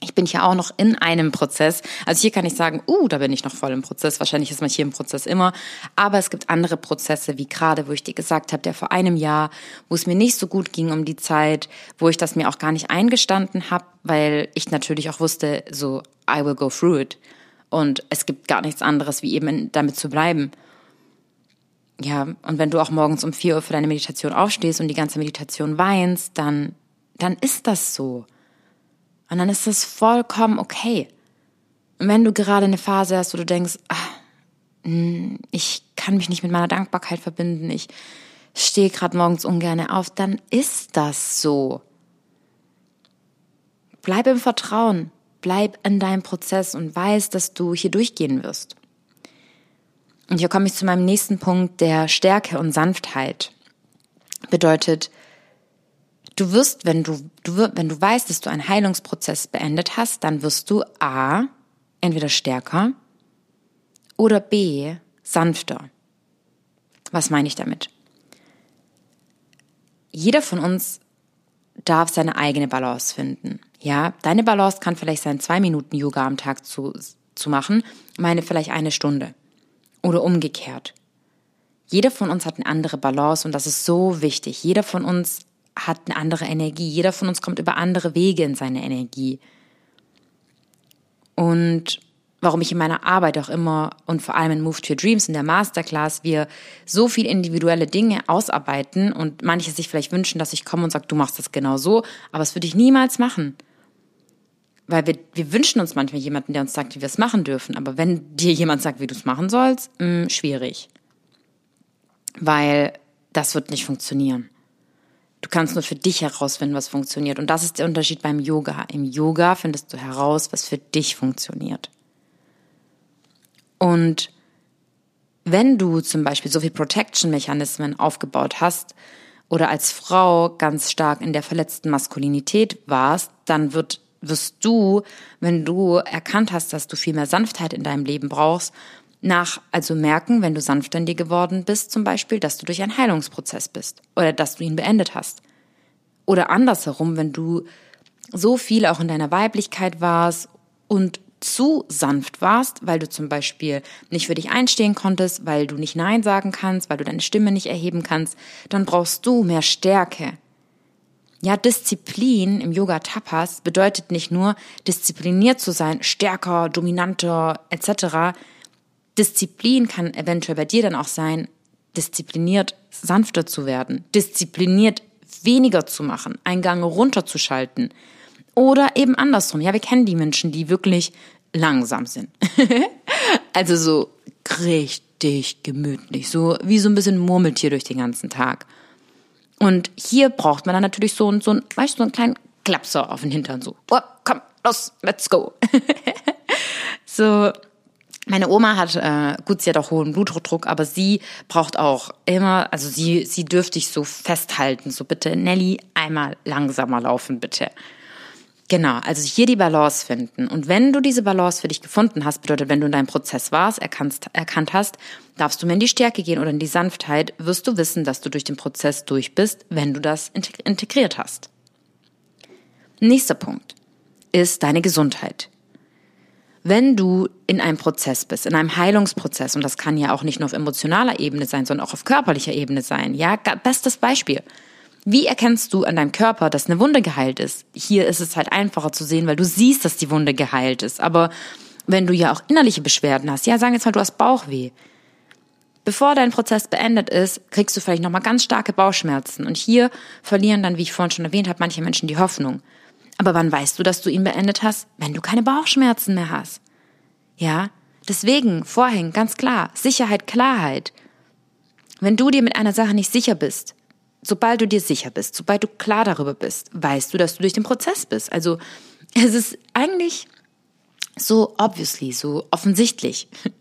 ich bin ja auch noch in einem Prozess. Also hier kann ich sagen, uh, da bin ich noch voll im Prozess. Wahrscheinlich ist man hier im Prozess immer. Aber es gibt andere Prozesse, wie gerade, wo ich dir gesagt habe, der vor einem Jahr, wo es mir nicht so gut ging um die Zeit, wo ich das mir auch gar nicht eingestanden habe, weil ich natürlich auch wusste, so, I will go through it. Und es gibt gar nichts anderes, wie eben damit zu bleiben. Ja, und wenn du auch morgens um vier Uhr für deine Meditation aufstehst und die ganze Meditation weinst, dann, dann ist das so. Und dann ist das vollkommen okay. Und wenn du gerade eine Phase hast, wo du denkst, ach, hm, ich kann mich nicht mit meiner Dankbarkeit verbinden, ich stehe gerade morgens ungern auf, dann ist das so. Bleib im Vertrauen, bleib in deinem Prozess und weiß, dass du hier durchgehen wirst. Und hier komme ich zu meinem nächsten Punkt der Stärke und Sanftheit. Bedeutet, Du wirst, wenn du, du, wenn du weißt, dass du einen Heilungsprozess beendet hast, dann wirst du A, entweder stärker oder B, sanfter. Was meine ich damit? Jeder von uns darf seine eigene Balance finden. Ja, deine Balance kann vielleicht sein, zwei Minuten Yoga am Tag zu, zu machen, meine vielleicht eine Stunde. Oder umgekehrt. Jeder von uns hat eine andere Balance und das ist so wichtig. Jeder von uns hat eine andere Energie. Jeder von uns kommt über andere Wege in seine Energie. Und warum ich in meiner Arbeit auch immer und vor allem in Move to Your Dreams in der Masterclass wir so viel individuelle Dinge ausarbeiten und manche sich vielleicht wünschen, dass ich komme und sage, du machst das genau so, aber das würde ich niemals machen. Weil wir, wir wünschen uns manchmal jemanden, der uns sagt, wie wir es machen dürfen. Aber wenn dir jemand sagt, wie du es machen sollst, mh, hm, schwierig. Weil das wird nicht funktionieren. Du kannst nur für dich herausfinden, was funktioniert. Und das ist der Unterschied beim Yoga. Im Yoga findest du heraus, was für dich funktioniert. Und wenn du zum Beispiel so viel Protection-Mechanismen aufgebaut hast oder als Frau ganz stark in der verletzten Maskulinität warst, dann wird, wirst du, wenn du erkannt hast, dass du viel mehr Sanftheit in deinem Leben brauchst, nach, also merken, wenn du sanfter in dir geworden bist, zum Beispiel, dass du durch einen Heilungsprozess bist oder dass du ihn beendet hast. Oder andersherum, wenn du so viel auch in deiner Weiblichkeit warst und zu sanft warst, weil du zum Beispiel nicht für dich einstehen konntest, weil du nicht Nein sagen kannst, weil du deine Stimme nicht erheben kannst, dann brauchst du mehr Stärke. Ja, Disziplin im Yoga Tapas bedeutet nicht nur diszipliniert zu sein, stärker, dominanter etc., Disziplin kann eventuell bei dir dann auch sein, diszipliniert sanfter zu werden, diszipliniert weniger zu machen, einen Gang runterzuschalten. Oder eben andersrum. Ja, wir kennen die Menschen, die wirklich langsam sind. <laughs> also so richtig gemütlich, so wie so ein bisschen Murmeltier durch den ganzen Tag. Und hier braucht man dann natürlich so, ein, so, ein, weißt du, so einen kleinen Klapser auf den Hintern, so, oh, komm, los, let's go. <laughs> so, meine Oma hat, äh, gut, sie hat auch hohen Blutdruck, aber sie braucht auch immer, also sie, sie dürfte ich so festhalten. So bitte, Nelly, einmal langsamer laufen, bitte. Genau, also hier die Balance finden. Und wenn du diese Balance für dich gefunden hast, bedeutet, wenn du in deinem Prozess warst, erkannt, erkannt hast, darfst du mehr in die Stärke gehen oder in die Sanftheit, wirst du wissen, dass du durch den Prozess durch bist, wenn du das integriert hast. Nächster Punkt ist deine Gesundheit wenn du in einem Prozess bist, in einem Heilungsprozess, und das kann ja auch nicht nur auf emotionaler Ebene sein, sondern auch auf körperlicher Ebene sein. Ja, bestes Beispiel. Wie erkennst du an deinem Körper, dass eine Wunde geheilt ist? Hier ist es halt einfacher zu sehen, weil du siehst, dass die Wunde geheilt ist. Aber wenn du ja auch innerliche Beschwerden hast, ja, sagen jetzt mal, du hast Bauchweh. Bevor dein Prozess beendet ist, kriegst du vielleicht nochmal ganz starke Bauchschmerzen. Und hier verlieren dann, wie ich vorhin schon erwähnt habe, manche Menschen die Hoffnung. Aber wann weißt du, dass du ihn beendet hast? Wenn du keine Bauchschmerzen mehr hast. Ja? Deswegen, vorhängen, ganz klar. Sicherheit, Klarheit. Wenn du dir mit einer Sache nicht sicher bist, sobald du dir sicher bist, sobald du klar darüber bist, weißt du, dass du durch den Prozess bist. Also es ist eigentlich so obviously, so offensichtlich. <laughs>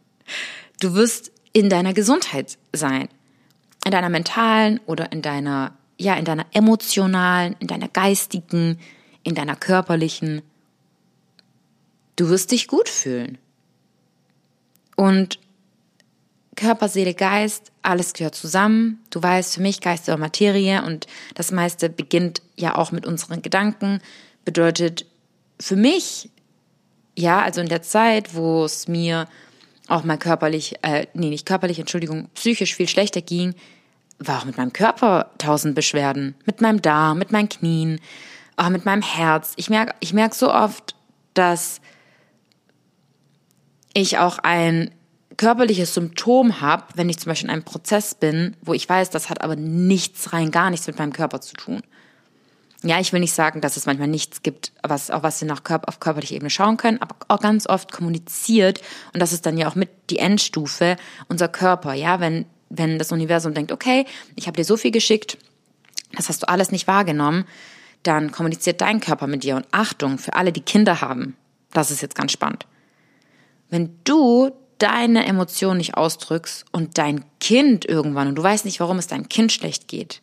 Du wirst in deiner Gesundheit sein. In deiner mentalen oder in deiner, ja, in deiner emotionalen, in deiner geistigen, in deiner körperlichen. Du wirst dich gut fühlen. Und Körper, Seele, Geist, alles gehört zusammen. Du weißt, für mich Geist oder Materie und das meiste beginnt ja auch mit unseren Gedanken. Bedeutet für mich, ja, also in der Zeit, wo es mir auch mal körperlich, äh, nee, nicht körperlich, Entschuldigung, psychisch viel schlechter ging, war auch mit meinem Körper tausend Beschwerden. Mit meinem Darm, mit meinen Knien, auch mit meinem Herz. Ich merke ich merk so oft, dass ich auch ein körperliches Symptom habe, wenn ich zum Beispiel in einem Prozess bin, wo ich weiß, das hat aber nichts rein, gar nichts mit meinem Körper zu tun. Ja, ich will nicht sagen, dass es manchmal nichts gibt, was, auf was wir nach Körper, auf körperlicher Ebene schauen können, aber auch ganz oft kommuniziert, und das ist dann ja auch mit die Endstufe, unser Körper, ja, wenn, wenn das Universum denkt, okay, ich habe dir so viel geschickt, das hast du alles nicht wahrgenommen, dann kommuniziert dein Körper mit dir. Und Achtung, für alle, die Kinder haben, das ist jetzt ganz spannend. Wenn du deine Emotionen nicht ausdrückst und dein Kind irgendwann, und du weißt nicht, warum es deinem Kind schlecht geht,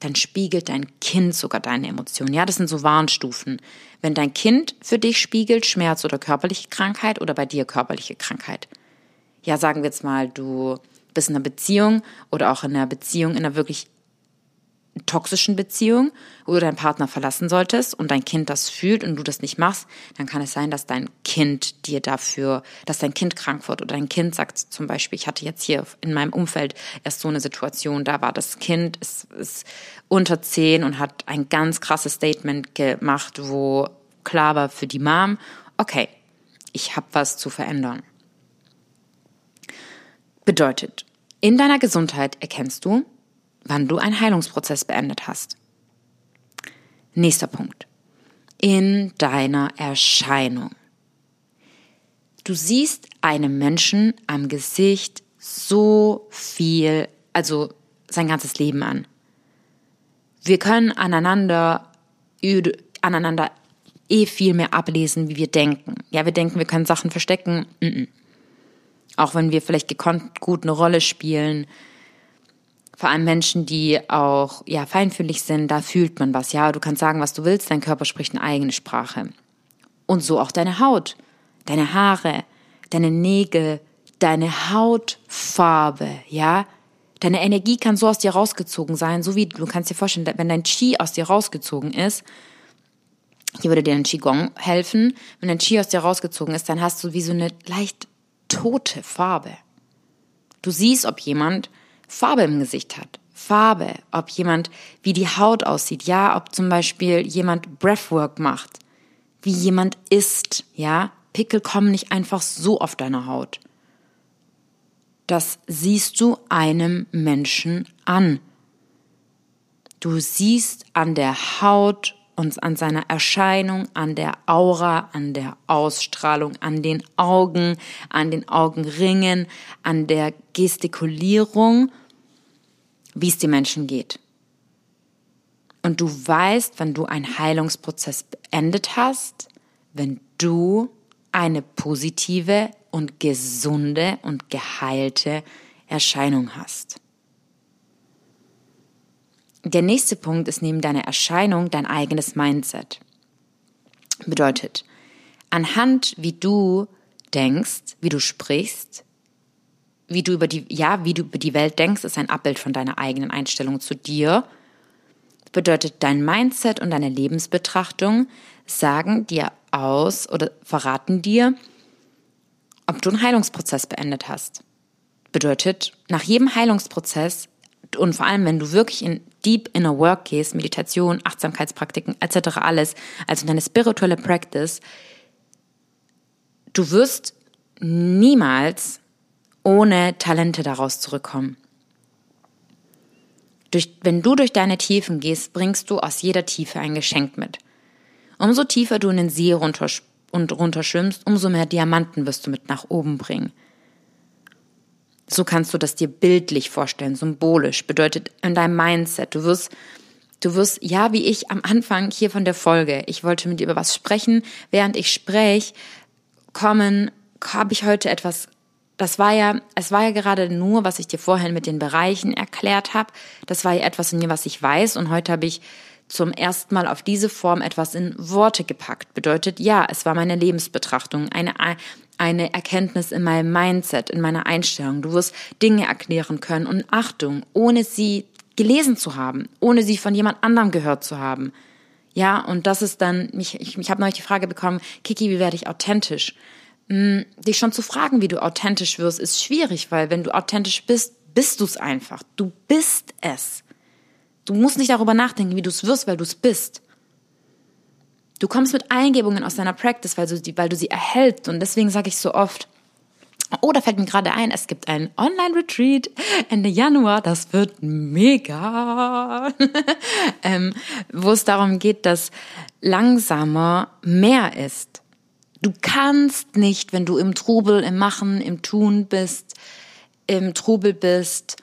dann spiegelt dein Kind sogar deine Emotionen. Ja, das sind so Warnstufen. Wenn dein Kind für dich spiegelt Schmerz oder körperliche Krankheit oder bei dir körperliche Krankheit. Ja, sagen wir jetzt mal, du bist in einer Beziehung oder auch in einer Beziehung, in einer wirklich toxischen Beziehung, wo du deinen Partner verlassen solltest und dein Kind das fühlt und du das nicht machst, dann kann es sein, dass dein Kind dir dafür, dass dein Kind krank wird oder dein Kind sagt zum Beispiel, ich hatte jetzt hier in meinem Umfeld erst so eine Situation, da war das Kind, ist, ist unter zehn und hat ein ganz krasses Statement gemacht, wo klar war für die Mom, okay, ich habe was zu verändern. Bedeutet, in deiner Gesundheit erkennst du, wann du einen Heilungsprozess beendet hast. Nächster Punkt. In deiner Erscheinung. Du siehst einem Menschen am Gesicht so viel, also sein ganzes Leben an. Wir können aneinander, aneinander eh viel mehr ablesen, wie wir denken. Ja, wir denken, wir können Sachen verstecken. Mm -mm. Auch wenn wir vielleicht gekonnt gut eine Rolle spielen, vor allem Menschen, die auch ja feinfühlig sind, da fühlt man was. Ja, du kannst sagen, was du willst, dein Körper spricht eine eigene Sprache. Und so auch deine Haut, deine Haare, deine Nägel, deine Hautfarbe, ja? Deine Energie kann so aus dir rausgezogen sein, so wie du kannst dir vorstellen, wenn dein Qi aus dir rausgezogen ist, hier würde dir ein Qigong helfen. Wenn dein Qi aus dir rausgezogen ist, dann hast du wie so eine leicht tote Farbe. Du siehst, ob jemand Farbe im Gesicht hat. Farbe, ob jemand, wie die Haut aussieht, ja, ob zum Beispiel jemand Breathwork macht, wie jemand isst, ja. Pickel kommen nicht einfach so auf deine Haut. Das siehst du einem Menschen an. Du siehst an der Haut und an seiner Erscheinung, an der Aura, an der Ausstrahlung, an den Augen, an den Augenringen, an der Gestikulierung wie es die Menschen geht. Und du weißt, wenn du einen Heilungsprozess beendet hast, wenn du eine positive und gesunde und geheilte Erscheinung hast. Der nächste Punkt ist neben deiner Erscheinung dein eigenes Mindset. Bedeutet, anhand wie du denkst, wie du sprichst, wie du über die, ja, wie du über die Welt denkst, ist ein Abbild von deiner eigenen Einstellung zu dir. Bedeutet, dein Mindset und deine Lebensbetrachtung sagen dir aus oder verraten dir, ob du einen Heilungsprozess beendet hast. Bedeutet, nach jedem Heilungsprozess und vor allem, wenn du wirklich in Deep Inner Work gehst, Meditation, Achtsamkeitspraktiken etc., alles, also deine spirituelle Practice, du wirst niemals ohne Talente daraus zurückkommen. Durch, wenn du durch deine Tiefen gehst, bringst du aus jeder Tiefe ein Geschenk mit. Umso tiefer du in den See und runterschwimmst, umso mehr Diamanten wirst du mit nach oben bringen. So kannst du das dir bildlich vorstellen, symbolisch, bedeutet in deinem Mindset. Du wirst, du wirst, ja, wie ich am Anfang hier von der Folge, ich wollte mit dir über was sprechen, während ich spreche, kommen, habe ich heute etwas das war ja, es war ja gerade nur, was ich dir vorhin mit den Bereichen erklärt habe. Das war ja etwas in mir, was ich weiß. Und heute habe ich zum ersten Mal auf diese Form etwas in Worte gepackt. Bedeutet, ja, es war meine Lebensbetrachtung, eine, eine Erkenntnis in meinem Mindset, in meiner Einstellung. Du wirst Dinge erklären können und Achtung, ohne sie gelesen zu haben, ohne sie von jemand anderem gehört zu haben. Ja, und das ist dann, ich, ich, ich habe neulich die Frage bekommen, Kiki, wie werde ich authentisch? Hm, dich schon zu fragen, wie du authentisch wirst, ist schwierig, weil wenn du authentisch bist, bist du es einfach. Du bist es. Du musst nicht darüber nachdenken, wie du es wirst, weil du es bist. Du kommst mit Eingebungen aus deiner Practice, weil du, weil du sie erhältst. Und deswegen sage ich so oft, oh, da fällt mir gerade ein, es gibt ein Online-Retreat Ende Januar, das wird mega, <laughs> ähm, wo es darum geht, dass langsamer mehr ist. Du kannst nicht, wenn du im Trubel, im Machen, im Tun bist, im Trubel bist,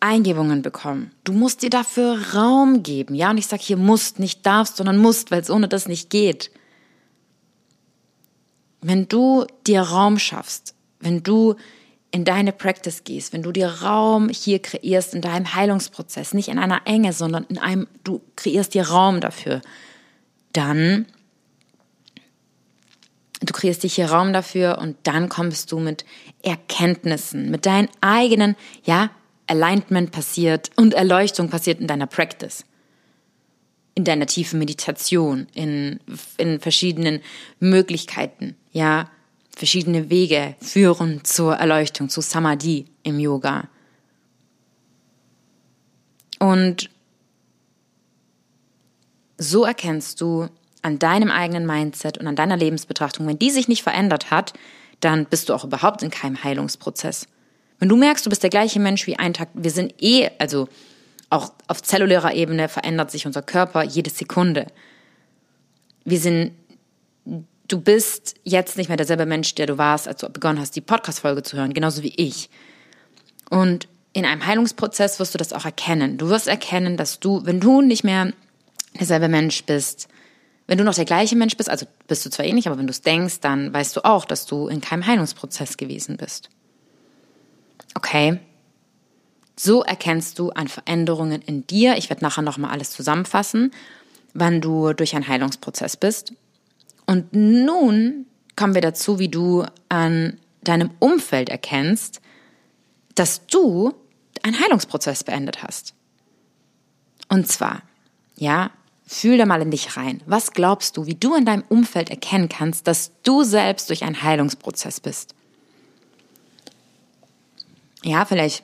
Eingebungen bekommen. Du musst dir dafür Raum geben. Ja, und ich sage hier musst, nicht darfst, sondern musst, weil es ohne das nicht geht. Wenn du dir Raum schaffst, wenn du in deine Practice gehst, wenn du dir Raum hier kreierst in deinem Heilungsprozess, nicht in einer Enge, sondern in einem, du kreierst dir Raum dafür, dann du kreierst dich hier Raum dafür und dann kommst du mit Erkenntnissen, mit deinen eigenen, ja, Alignment passiert und Erleuchtung passiert in deiner Practice. In deiner tiefen Meditation, in, in verschiedenen Möglichkeiten, ja, verschiedene Wege führen zur Erleuchtung, zu Samadhi im Yoga. Und so erkennst du an deinem eigenen Mindset und an deiner Lebensbetrachtung, wenn die sich nicht verändert hat, dann bist du auch überhaupt in keinem Heilungsprozess. Wenn du merkst, du bist der gleiche Mensch wie ein Tag, wir sind eh, also auch auf zellulärer Ebene verändert sich unser Körper jede Sekunde. Wir sind, du bist jetzt nicht mehr derselbe Mensch, der du warst, als du begonnen hast, die Podcast-Folge zu hören, genauso wie ich. Und in einem Heilungsprozess wirst du das auch erkennen. Du wirst erkennen, dass du, wenn du nicht mehr derselbe Mensch bist, wenn du noch der gleiche Mensch bist, also bist du zwar ähnlich, aber wenn du es denkst, dann weißt du auch, dass du in keinem Heilungsprozess gewesen bist. Okay? So erkennst du an Veränderungen in dir. Ich werde nachher nochmal alles zusammenfassen, wann du durch einen Heilungsprozess bist. Und nun kommen wir dazu, wie du an deinem Umfeld erkennst, dass du einen Heilungsprozess beendet hast. Und zwar, ja, fühl da mal in dich rein. Was glaubst du, wie du in deinem Umfeld erkennen kannst, dass du selbst durch einen Heilungsprozess bist? Ja, vielleicht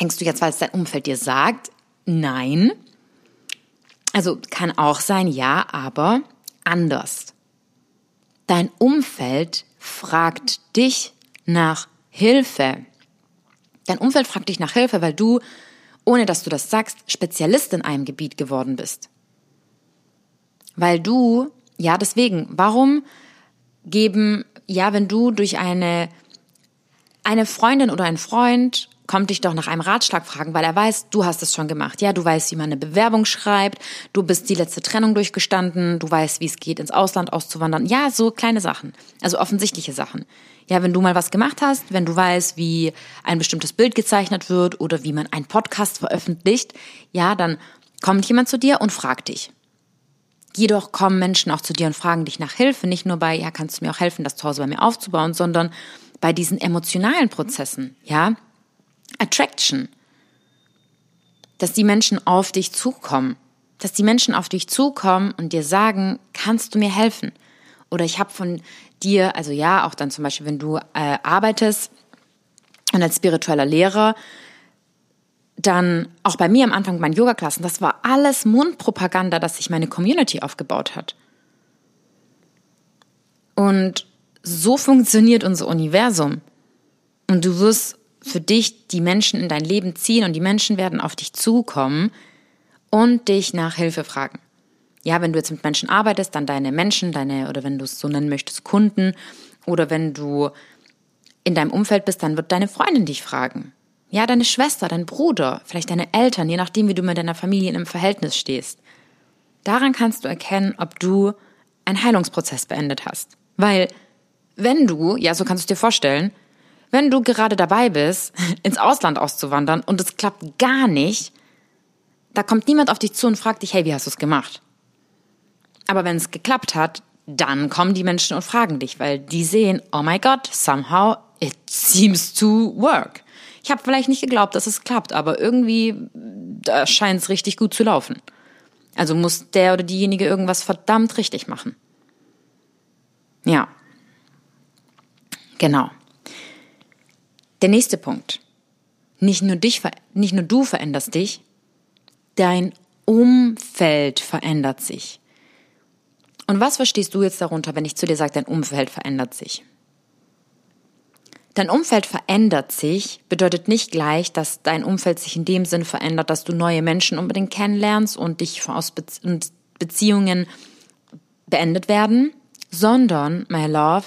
denkst du jetzt, weil es dein Umfeld dir sagt, nein. Also kann auch sein, ja, aber anders. Dein Umfeld fragt dich nach Hilfe. Dein Umfeld fragt dich nach Hilfe, weil du, ohne dass du das sagst, Spezialist in einem Gebiet geworden bist. Weil du, ja, deswegen, warum geben, ja, wenn du durch eine eine Freundin oder ein Freund kommt dich doch nach einem Ratschlag fragen, weil er weiß, du hast es schon gemacht. Ja, du weißt, wie man eine Bewerbung schreibt, du bist die letzte Trennung durchgestanden, du weißt, wie es geht, ins Ausland auszuwandern. Ja, so kleine Sachen. Also offensichtliche Sachen. Ja, wenn du mal was gemacht hast, wenn du weißt, wie ein bestimmtes Bild gezeichnet wird oder wie man einen Podcast veröffentlicht, ja, dann kommt jemand zu dir und fragt dich. Jedoch kommen Menschen auch zu dir und fragen dich nach Hilfe, nicht nur bei, ja, kannst du mir auch helfen, das zu Hause bei mir aufzubauen, sondern bei diesen emotionalen Prozessen, ja, Attraction, dass die Menschen auf dich zukommen, dass die Menschen auf dich zukommen und dir sagen, kannst du mir helfen? Oder ich habe von dir, also ja, auch dann zum Beispiel, wenn du äh, arbeitest und als spiritueller Lehrer, dann auch bei mir am Anfang meinen Yoga-Klassen, das war alles Mundpropaganda, dass sich meine Community aufgebaut hat. Und so funktioniert unser Universum. Und du wirst für dich die Menschen in dein Leben ziehen und die Menschen werden auf dich zukommen und dich nach Hilfe fragen. Ja, wenn du jetzt mit Menschen arbeitest, dann deine Menschen, deine, oder wenn du es so nennen möchtest, Kunden, oder wenn du in deinem Umfeld bist, dann wird deine Freundin dich fragen. Ja, deine Schwester, dein Bruder, vielleicht deine Eltern, je nachdem, wie du mit deiner Familie in einem Verhältnis stehst. Daran kannst du erkennen, ob du einen Heilungsprozess beendet hast. Weil, wenn du, ja, so kannst du es dir vorstellen, wenn du gerade dabei bist, <laughs> ins Ausland auszuwandern und es klappt gar nicht, da kommt niemand auf dich zu und fragt dich, hey, wie hast du es gemacht? Aber wenn es geklappt hat, dann kommen die Menschen und fragen dich, weil die sehen, oh my God, somehow it seems to work. Ich habe vielleicht nicht geglaubt, dass es klappt, aber irgendwie scheint es richtig gut zu laufen. Also muss der oder diejenige irgendwas verdammt richtig machen. Ja. Genau. Der nächste Punkt. Nicht nur dich, nicht nur du veränderst dich, dein Umfeld verändert sich. Und was verstehst du jetzt darunter, wenn ich zu dir sage, dein Umfeld verändert sich? Dein Umfeld verändert sich, bedeutet nicht gleich, dass dein Umfeld sich in dem Sinn verändert, dass du neue Menschen unbedingt kennenlernst und dich aus Beziehungen beendet werden, sondern, my love,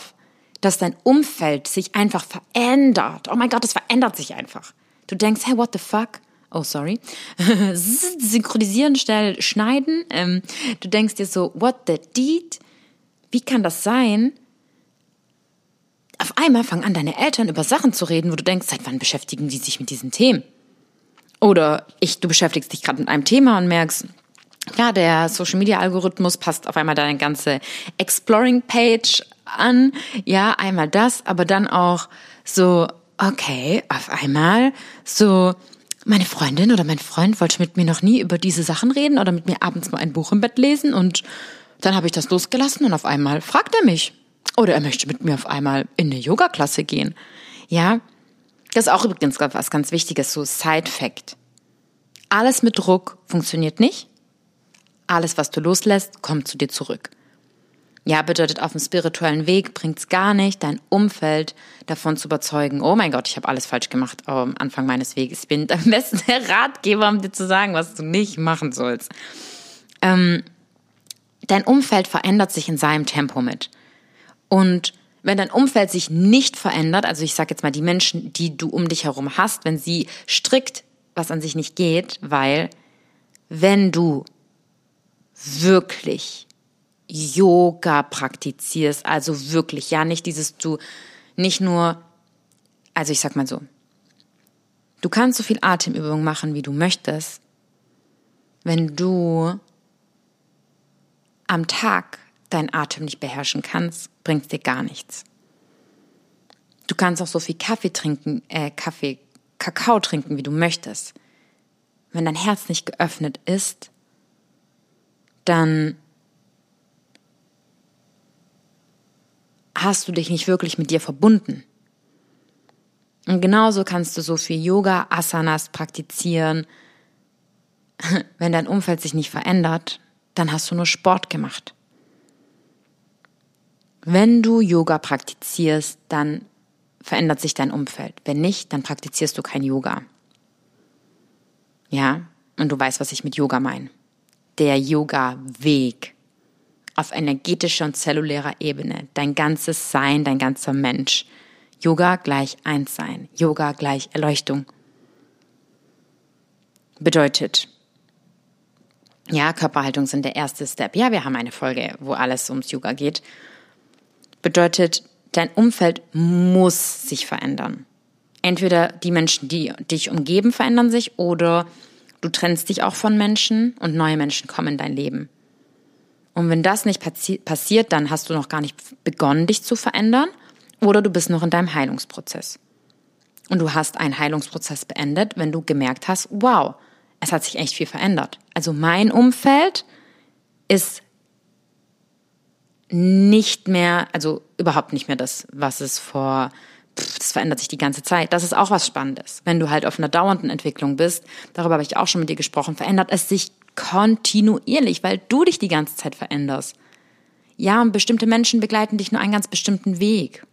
dass dein Umfeld sich einfach verändert. Oh mein Gott, es verändert sich einfach. Du denkst, hey, what the fuck? Oh, sorry. <laughs> Synchronisieren, schnell schneiden. Ähm, du denkst dir so, what the deed? Wie kann das sein? Auf einmal fangen an, deine Eltern über Sachen zu reden, wo du denkst, seit wann beschäftigen die sich mit diesen Themen? Oder ich, du beschäftigst dich gerade mit einem Thema und merkst, ja, der Social Media Algorithmus passt auf einmal deine ganze Exploring Page an. Ja, einmal das, aber dann auch so, okay, auf einmal so, meine Freundin oder mein Freund wollte mit mir noch nie über diese Sachen reden oder mit mir abends mal ein Buch im Bett lesen und dann habe ich das losgelassen und auf einmal fragt er mich. Oder er möchte mit mir auf einmal in eine Yoga-Klasse gehen. Ja, das ist auch übrigens was ganz Wichtiges, so Side-Fact. Alles mit Druck funktioniert nicht. Alles, was du loslässt, kommt zu dir zurück. Ja, bedeutet, auf dem spirituellen Weg bringt es gar nicht, dein Umfeld davon zu überzeugen, oh mein Gott, ich habe alles falsch gemacht am Anfang meines Weges. Ich bin <laughs> am besten der Ratgeber, um dir zu sagen, was du nicht machen sollst. Ähm, dein Umfeld verändert sich in seinem Tempo mit. Und wenn dein Umfeld sich nicht verändert, also ich sage jetzt mal die Menschen, die du um dich herum hast, wenn sie strikt, was an sich nicht geht, weil wenn du wirklich Yoga praktizierst, also wirklich, ja, nicht dieses du, nicht nur, also ich sag mal so, du kannst so viel Atemübung machen, wie du möchtest, wenn du am Tag deinen Atem nicht beherrschen kannst, bringt es dir gar nichts. Du kannst auch so viel Kaffee trinken, äh, Kaffee, Kakao trinken, wie du möchtest. Wenn dein Herz nicht geöffnet ist, dann hast du dich nicht wirklich mit dir verbunden. Und genauso kannst du so viel Yoga, Asanas praktizieren. <laughs> Wenn dein Umfeld sich nicht verändert, dann hast du nur Sport gemacht. Wenn du Yoga praktizierst, dann verändert sich dein Umfeld. Wenn nicht, dann praktizierst du kein Yoga. Ja, und du weißt, was ich mit Yoga meine. Der Yoga-Weg auf energetischer und zellulärer Ebene, dein ganzes Sein, dein ganzer Mensch. Yoga gleich Einssein, Yoga gleich Erleuchtung. Bedeutet, ja, Körperhaltung sind der erste Step. Ja, wir haben eine Folge, wo alles ums Yoga geht. Bedeutet, dein Umfeld muss sich verändern. Entweder die Menschen, die dich umgeben, verändern sich oder du trennst dich auch von Menschen und neue Menschen kommen in dein Leben. Und wenn das nicht passi passiert, dann hast du noch gar nicht begonnen, dich zu verändern oder du bist noch in deinem Heilungsprozess. Und du hast einen Heilungsprozess beendet, wenn du gemerkt hast, wow, es hat sich echt viel verändert. Also mein Umfeld ist nicht mehr, also überhaupt nicht mehr das, was es vor, das verändert sich die ganze Zeit. Das ist auch was Spannendes. Wenn du halt auf einer dauernden Entwicklung bist, darüber habe ich auch schon mit dir gesprochen, verändert es sich kontinuierlich, weil du dich die ganze Zeit veränderst. Ja, und bestimmte Menschen begleiten dich nur einen ganz bestimmten Weg.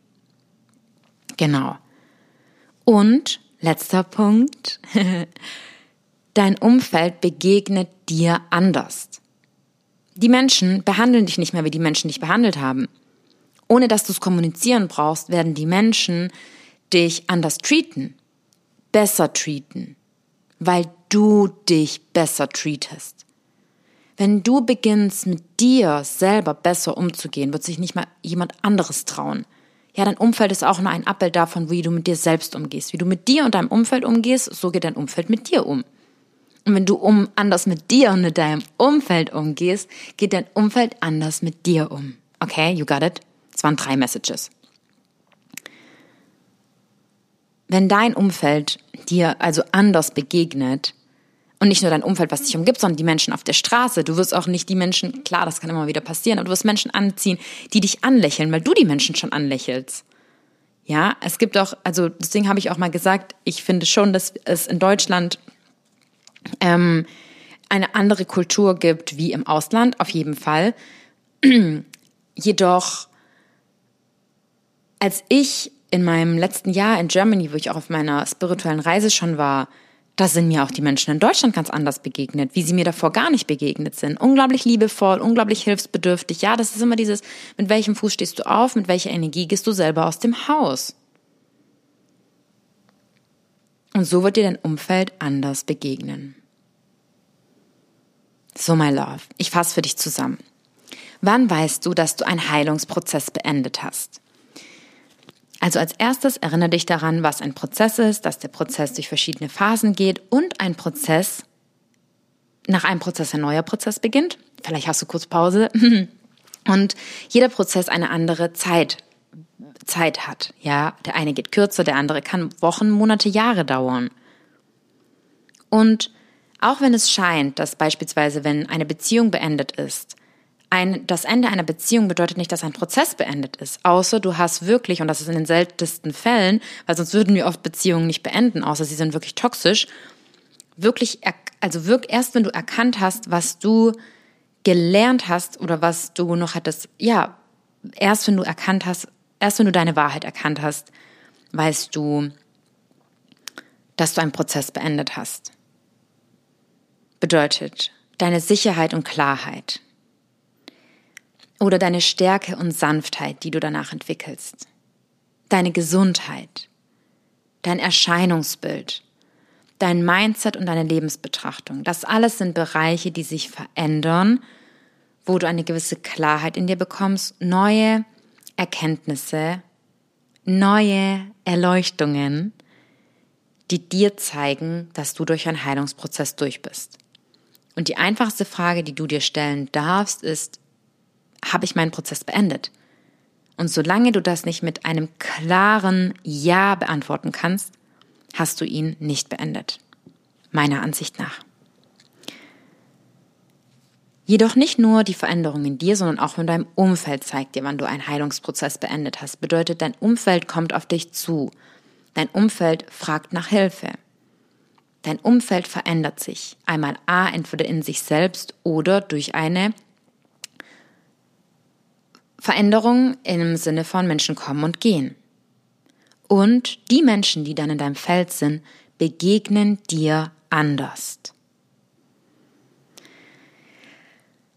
Genau. Und letzter Punkt. <laughs> Dein Umfeld begegnet dir anders. Die Menschen behandeln dich nicht mehr, wie die Menschen dich behandelt haben. Ohne dass du es kommunizieren brauchst, werden die Menschen dich anders treaten, besser treaten, weil du dich besser treatest. Wenn du beginnst, mit dir selber besser umzugehen, wird sich nicht mal jemand anderes trauen. Ja, dein Umfeld ist auch nur ein Abbild davon, wie du mit dir selbst umgehst. Wie du mit dir und deinem Umfeld umgehst, so geht dein Umfeld mit dir um. Und wenn du um anders mit dir und mit deinem Umfeld umgehst, geht dein Umfeld anders mit dir um. Okay, you got it? Es waren drei Messages. Wenn dein Umfeld dir also anders begegnet, und nicht nur dein Umfeld, was dich umgibt, sondern die Menschen auf der Straße. Du wirst auch nicht die Menschen, klar, das kann immer wieder passieren, aber du wirst Menschen anziehen, die dich anlächeln, weil du die Menschen schon anlächelst. Ja, es gibt auch, also deswegen habe ich auch mal gesagt, ich finde schon, dass es in Deutschland ähm, eine andere Kultur gibt wie im Ausland, auf jeden Fall. <clears throat> Jedoch, als ich in meinem letzten Jahr in Germany, wo ich auch auf meiner spirituellen Reise schon war, da sind mir auch die Menschen in Deutschland ganz anders begegnet, wie sie mir davor gar nicht begegnet sind. Unglaublich liebevoll, unglaublich hilfsbedürftig. Ja, das ist immer dieses, mit welchem Fuß stehst du auf, mit welcher Energie gehst du selber aus dem Haus. Und so wird dir dein Umfeld anders begegnen. So, my love, ich fasse für dich zusammen. Wann weißt du, dass du einen Heilungsprozess beendet hast? Also als erstes erinnere dich daran, was ein Prozess ist, dass der Prozess durch verschiedene Phasen geht und ein Prozess, nach einem Prozess ein neuer Prozess beginnt. Vielleicht hast du kurz Pause. <laughs> Und jeder Prozess eine andere Zeit, Zeit hat. Ja, der eine geht kürzer, der andere kann Wochen, Monate, Jahre dauern. Und auch wenn es scheint, dass beispielsweise, wenn eine Beziehung beendet ist, ein, das Ende einer Beziehung bedeutet nicht, dass ein Prozess beendet ist, außer du hast wirklich, und das ist in den seltensten Fällen, weil sonst würden wir oft Beziehungen nicht beenden, außer sie sind wirklich toxisch, wirklich, also wirklich erst wenn du erkannt hast, was du gelernt hast oder was du noch hattest, ja, erst wenn du erkannt hast, erst wenn du deine Wahrheit erkannt hast, weißt du, dass du einen Prozess beendet hast. Bedeutet deine Sicherheit und Klarheit oder deine Stärke und Sanftheit, die du danach entwickelst. Deine Gesundheit, dein Erscheinungsbild, dein Mindset und deine Lebensbetrachtung. Das alles sind Bereiche, die sich verändern, wo du eine gewisse Klarheit in dir bekommst, neue Erkenntnisse, neue Erleuchtungen, die dir zeigen, dass du durch einen Heilungsprozess durch bist. Und die einfachste Frage, die du dir stellen darfst, ist, habe ich meinen Prozess beendet? Und solange du das nicht mit einem klaren Ja beantworten kannst, hast du ihn nicht beendet. Meiner Ansicht nach. Jedoch nicht nur die Veränderung in dir, sondern auch in deinem Umfeld zeigt dir, wann du einen Heilungsprozess beendet hast. Bedeutet, dein Umfeld kommt auf dich zu. Dein Umfeld fragt nach Hilfe. Dein Umfeld verändert sich. Einmal A, entweder in sich selbst oder durch eine Veränderung im Sinne von Menschen kommen und gehen. Und die Menschen, die dann in deinem Feld sind, begegnen dir anders.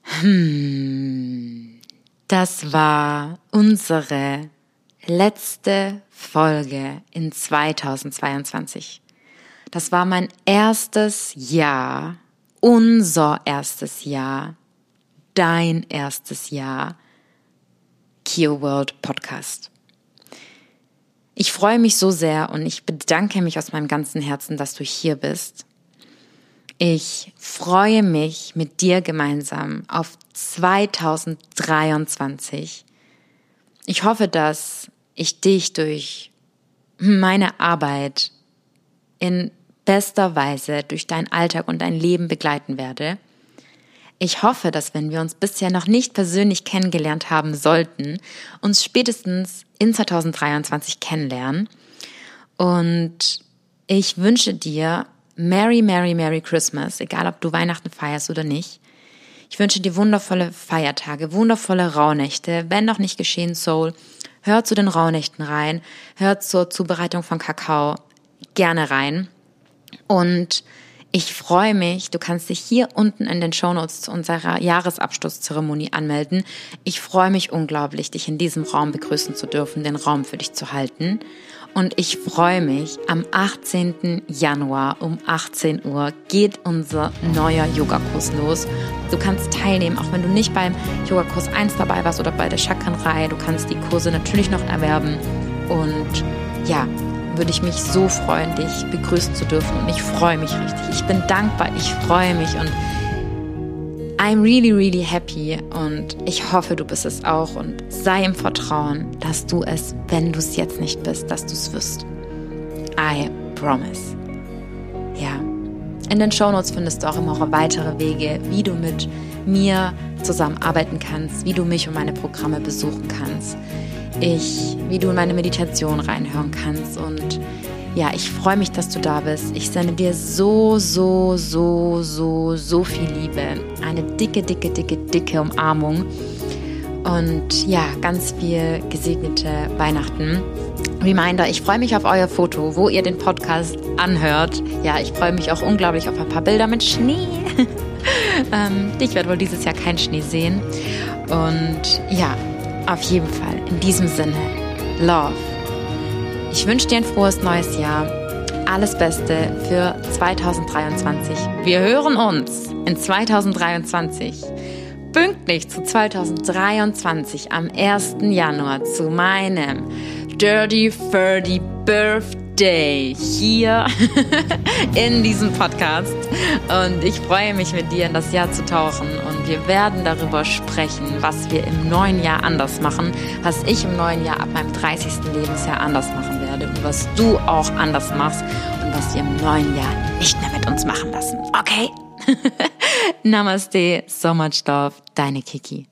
Hm, das war unsere letzte Folge in 2022. Das war mein erstes Jahr, unser erstes Jahr, dein erstes Jahr Kio World Podcast. Ich freue mich so sehr und ich bedanke mich aus meinem ganzen Herzen, dass du hier bist. Ich freue mich mit dir gemeinsam auf 2023. Ich hoffe, dass ich dich durch meine Arbeit in bester Weise durch deinen Alltag und dein Leben begleiten werde ich hoffe, dass wenn wir uns bisher noch nicht persönlich kennengelernt haben sollten, uns spätestens in 2023 kennenlernen. Und ich wünsche dir Merry, Merry, Merry Christmas, egal ob du Weihnachten feierst oder nicht. Ich wünsche dir wundervolle Feiertage, wundervolle Rauhnächte. Wenn noch nicht geschehen, Soul, hör zu den Rauhnächten rein, hör zur Zubereitung von Kakao gerne rein. Und ich freue mich. Du kannst dich hier unten in den Shownotes zu unserer Jahresabschlusszeremonie anmelden. Ich freue mich unglaublich, dich in diesem Raum begrüßen zu dürfen, den Raum für dich zu halten. Und ich freue mich, am 18. Januar um 18 Uhr geht unser neuer Yogakurs los. Du kannst teilnehmen, auch wenn du nicht beim Yogakurs 1 dabei warst oder bei der Chakrenreihe. Du kannst die Kurse natürlich noch erwerben. Und ja, würde ich mich so freuen, dich begrüßen zu dürfen. Und ich freue mich richtig. Ich bin dankbar, ich freue mich und I'm really, really happy und ich hoffe, du bist es auch und sei im Vertrauen, dass du es, wenn du es jetzt nicht bist, dass du es wirst. I promise. Ja. In den Shownotes findest du auch immer noch weitere Wege, wie du mit mir zusammenarbeiten kannst, wie du mich und meine Programme besuchen kannst, ich, wie du in meine Meditation reinhören kannst und ja, ich freue mich, dass du da bist. Ich sende dir so, so, so, so, so viel Liebe. Eine dicke, dicke, dicke, dicke Umarmung. Und ja, ganz viel gesegnete Weihnachten. Reminder, ich freue mich auf euer Foto, wo ihr den Podcast anhört. Ja, ich freue mich auch unglaublich auf ein paar Bilder mit Schnee. <laughs> ähm, ich werde wohl dieses Jahr keinen Schnee sehen. Und ja, auf jeden Fall, in diesem Sinne, Love. Ich wünsche dir ein frohes neues Jahr. Alles Beste für 2023. Wir hören uns in 2023. Pünktlich zu 2023 am 1. Januar zu meinem Dirty 30 Birthday. Day hier <laughs> in diesem Podcast. Und ich freue mich mit dir in das Jahr zu tauchen. Und wir werden darüber sprechen, was wir im neuen Jahr anders machen, was ich im neuen Jahr ab meinem 30. Lebensjahr anders machen werde und was du auch anders machst und was wir im neuen Jahr nicht mehr mit uns machen lassen. Okay? <laughs> Namaste, so much love, deine Kiki.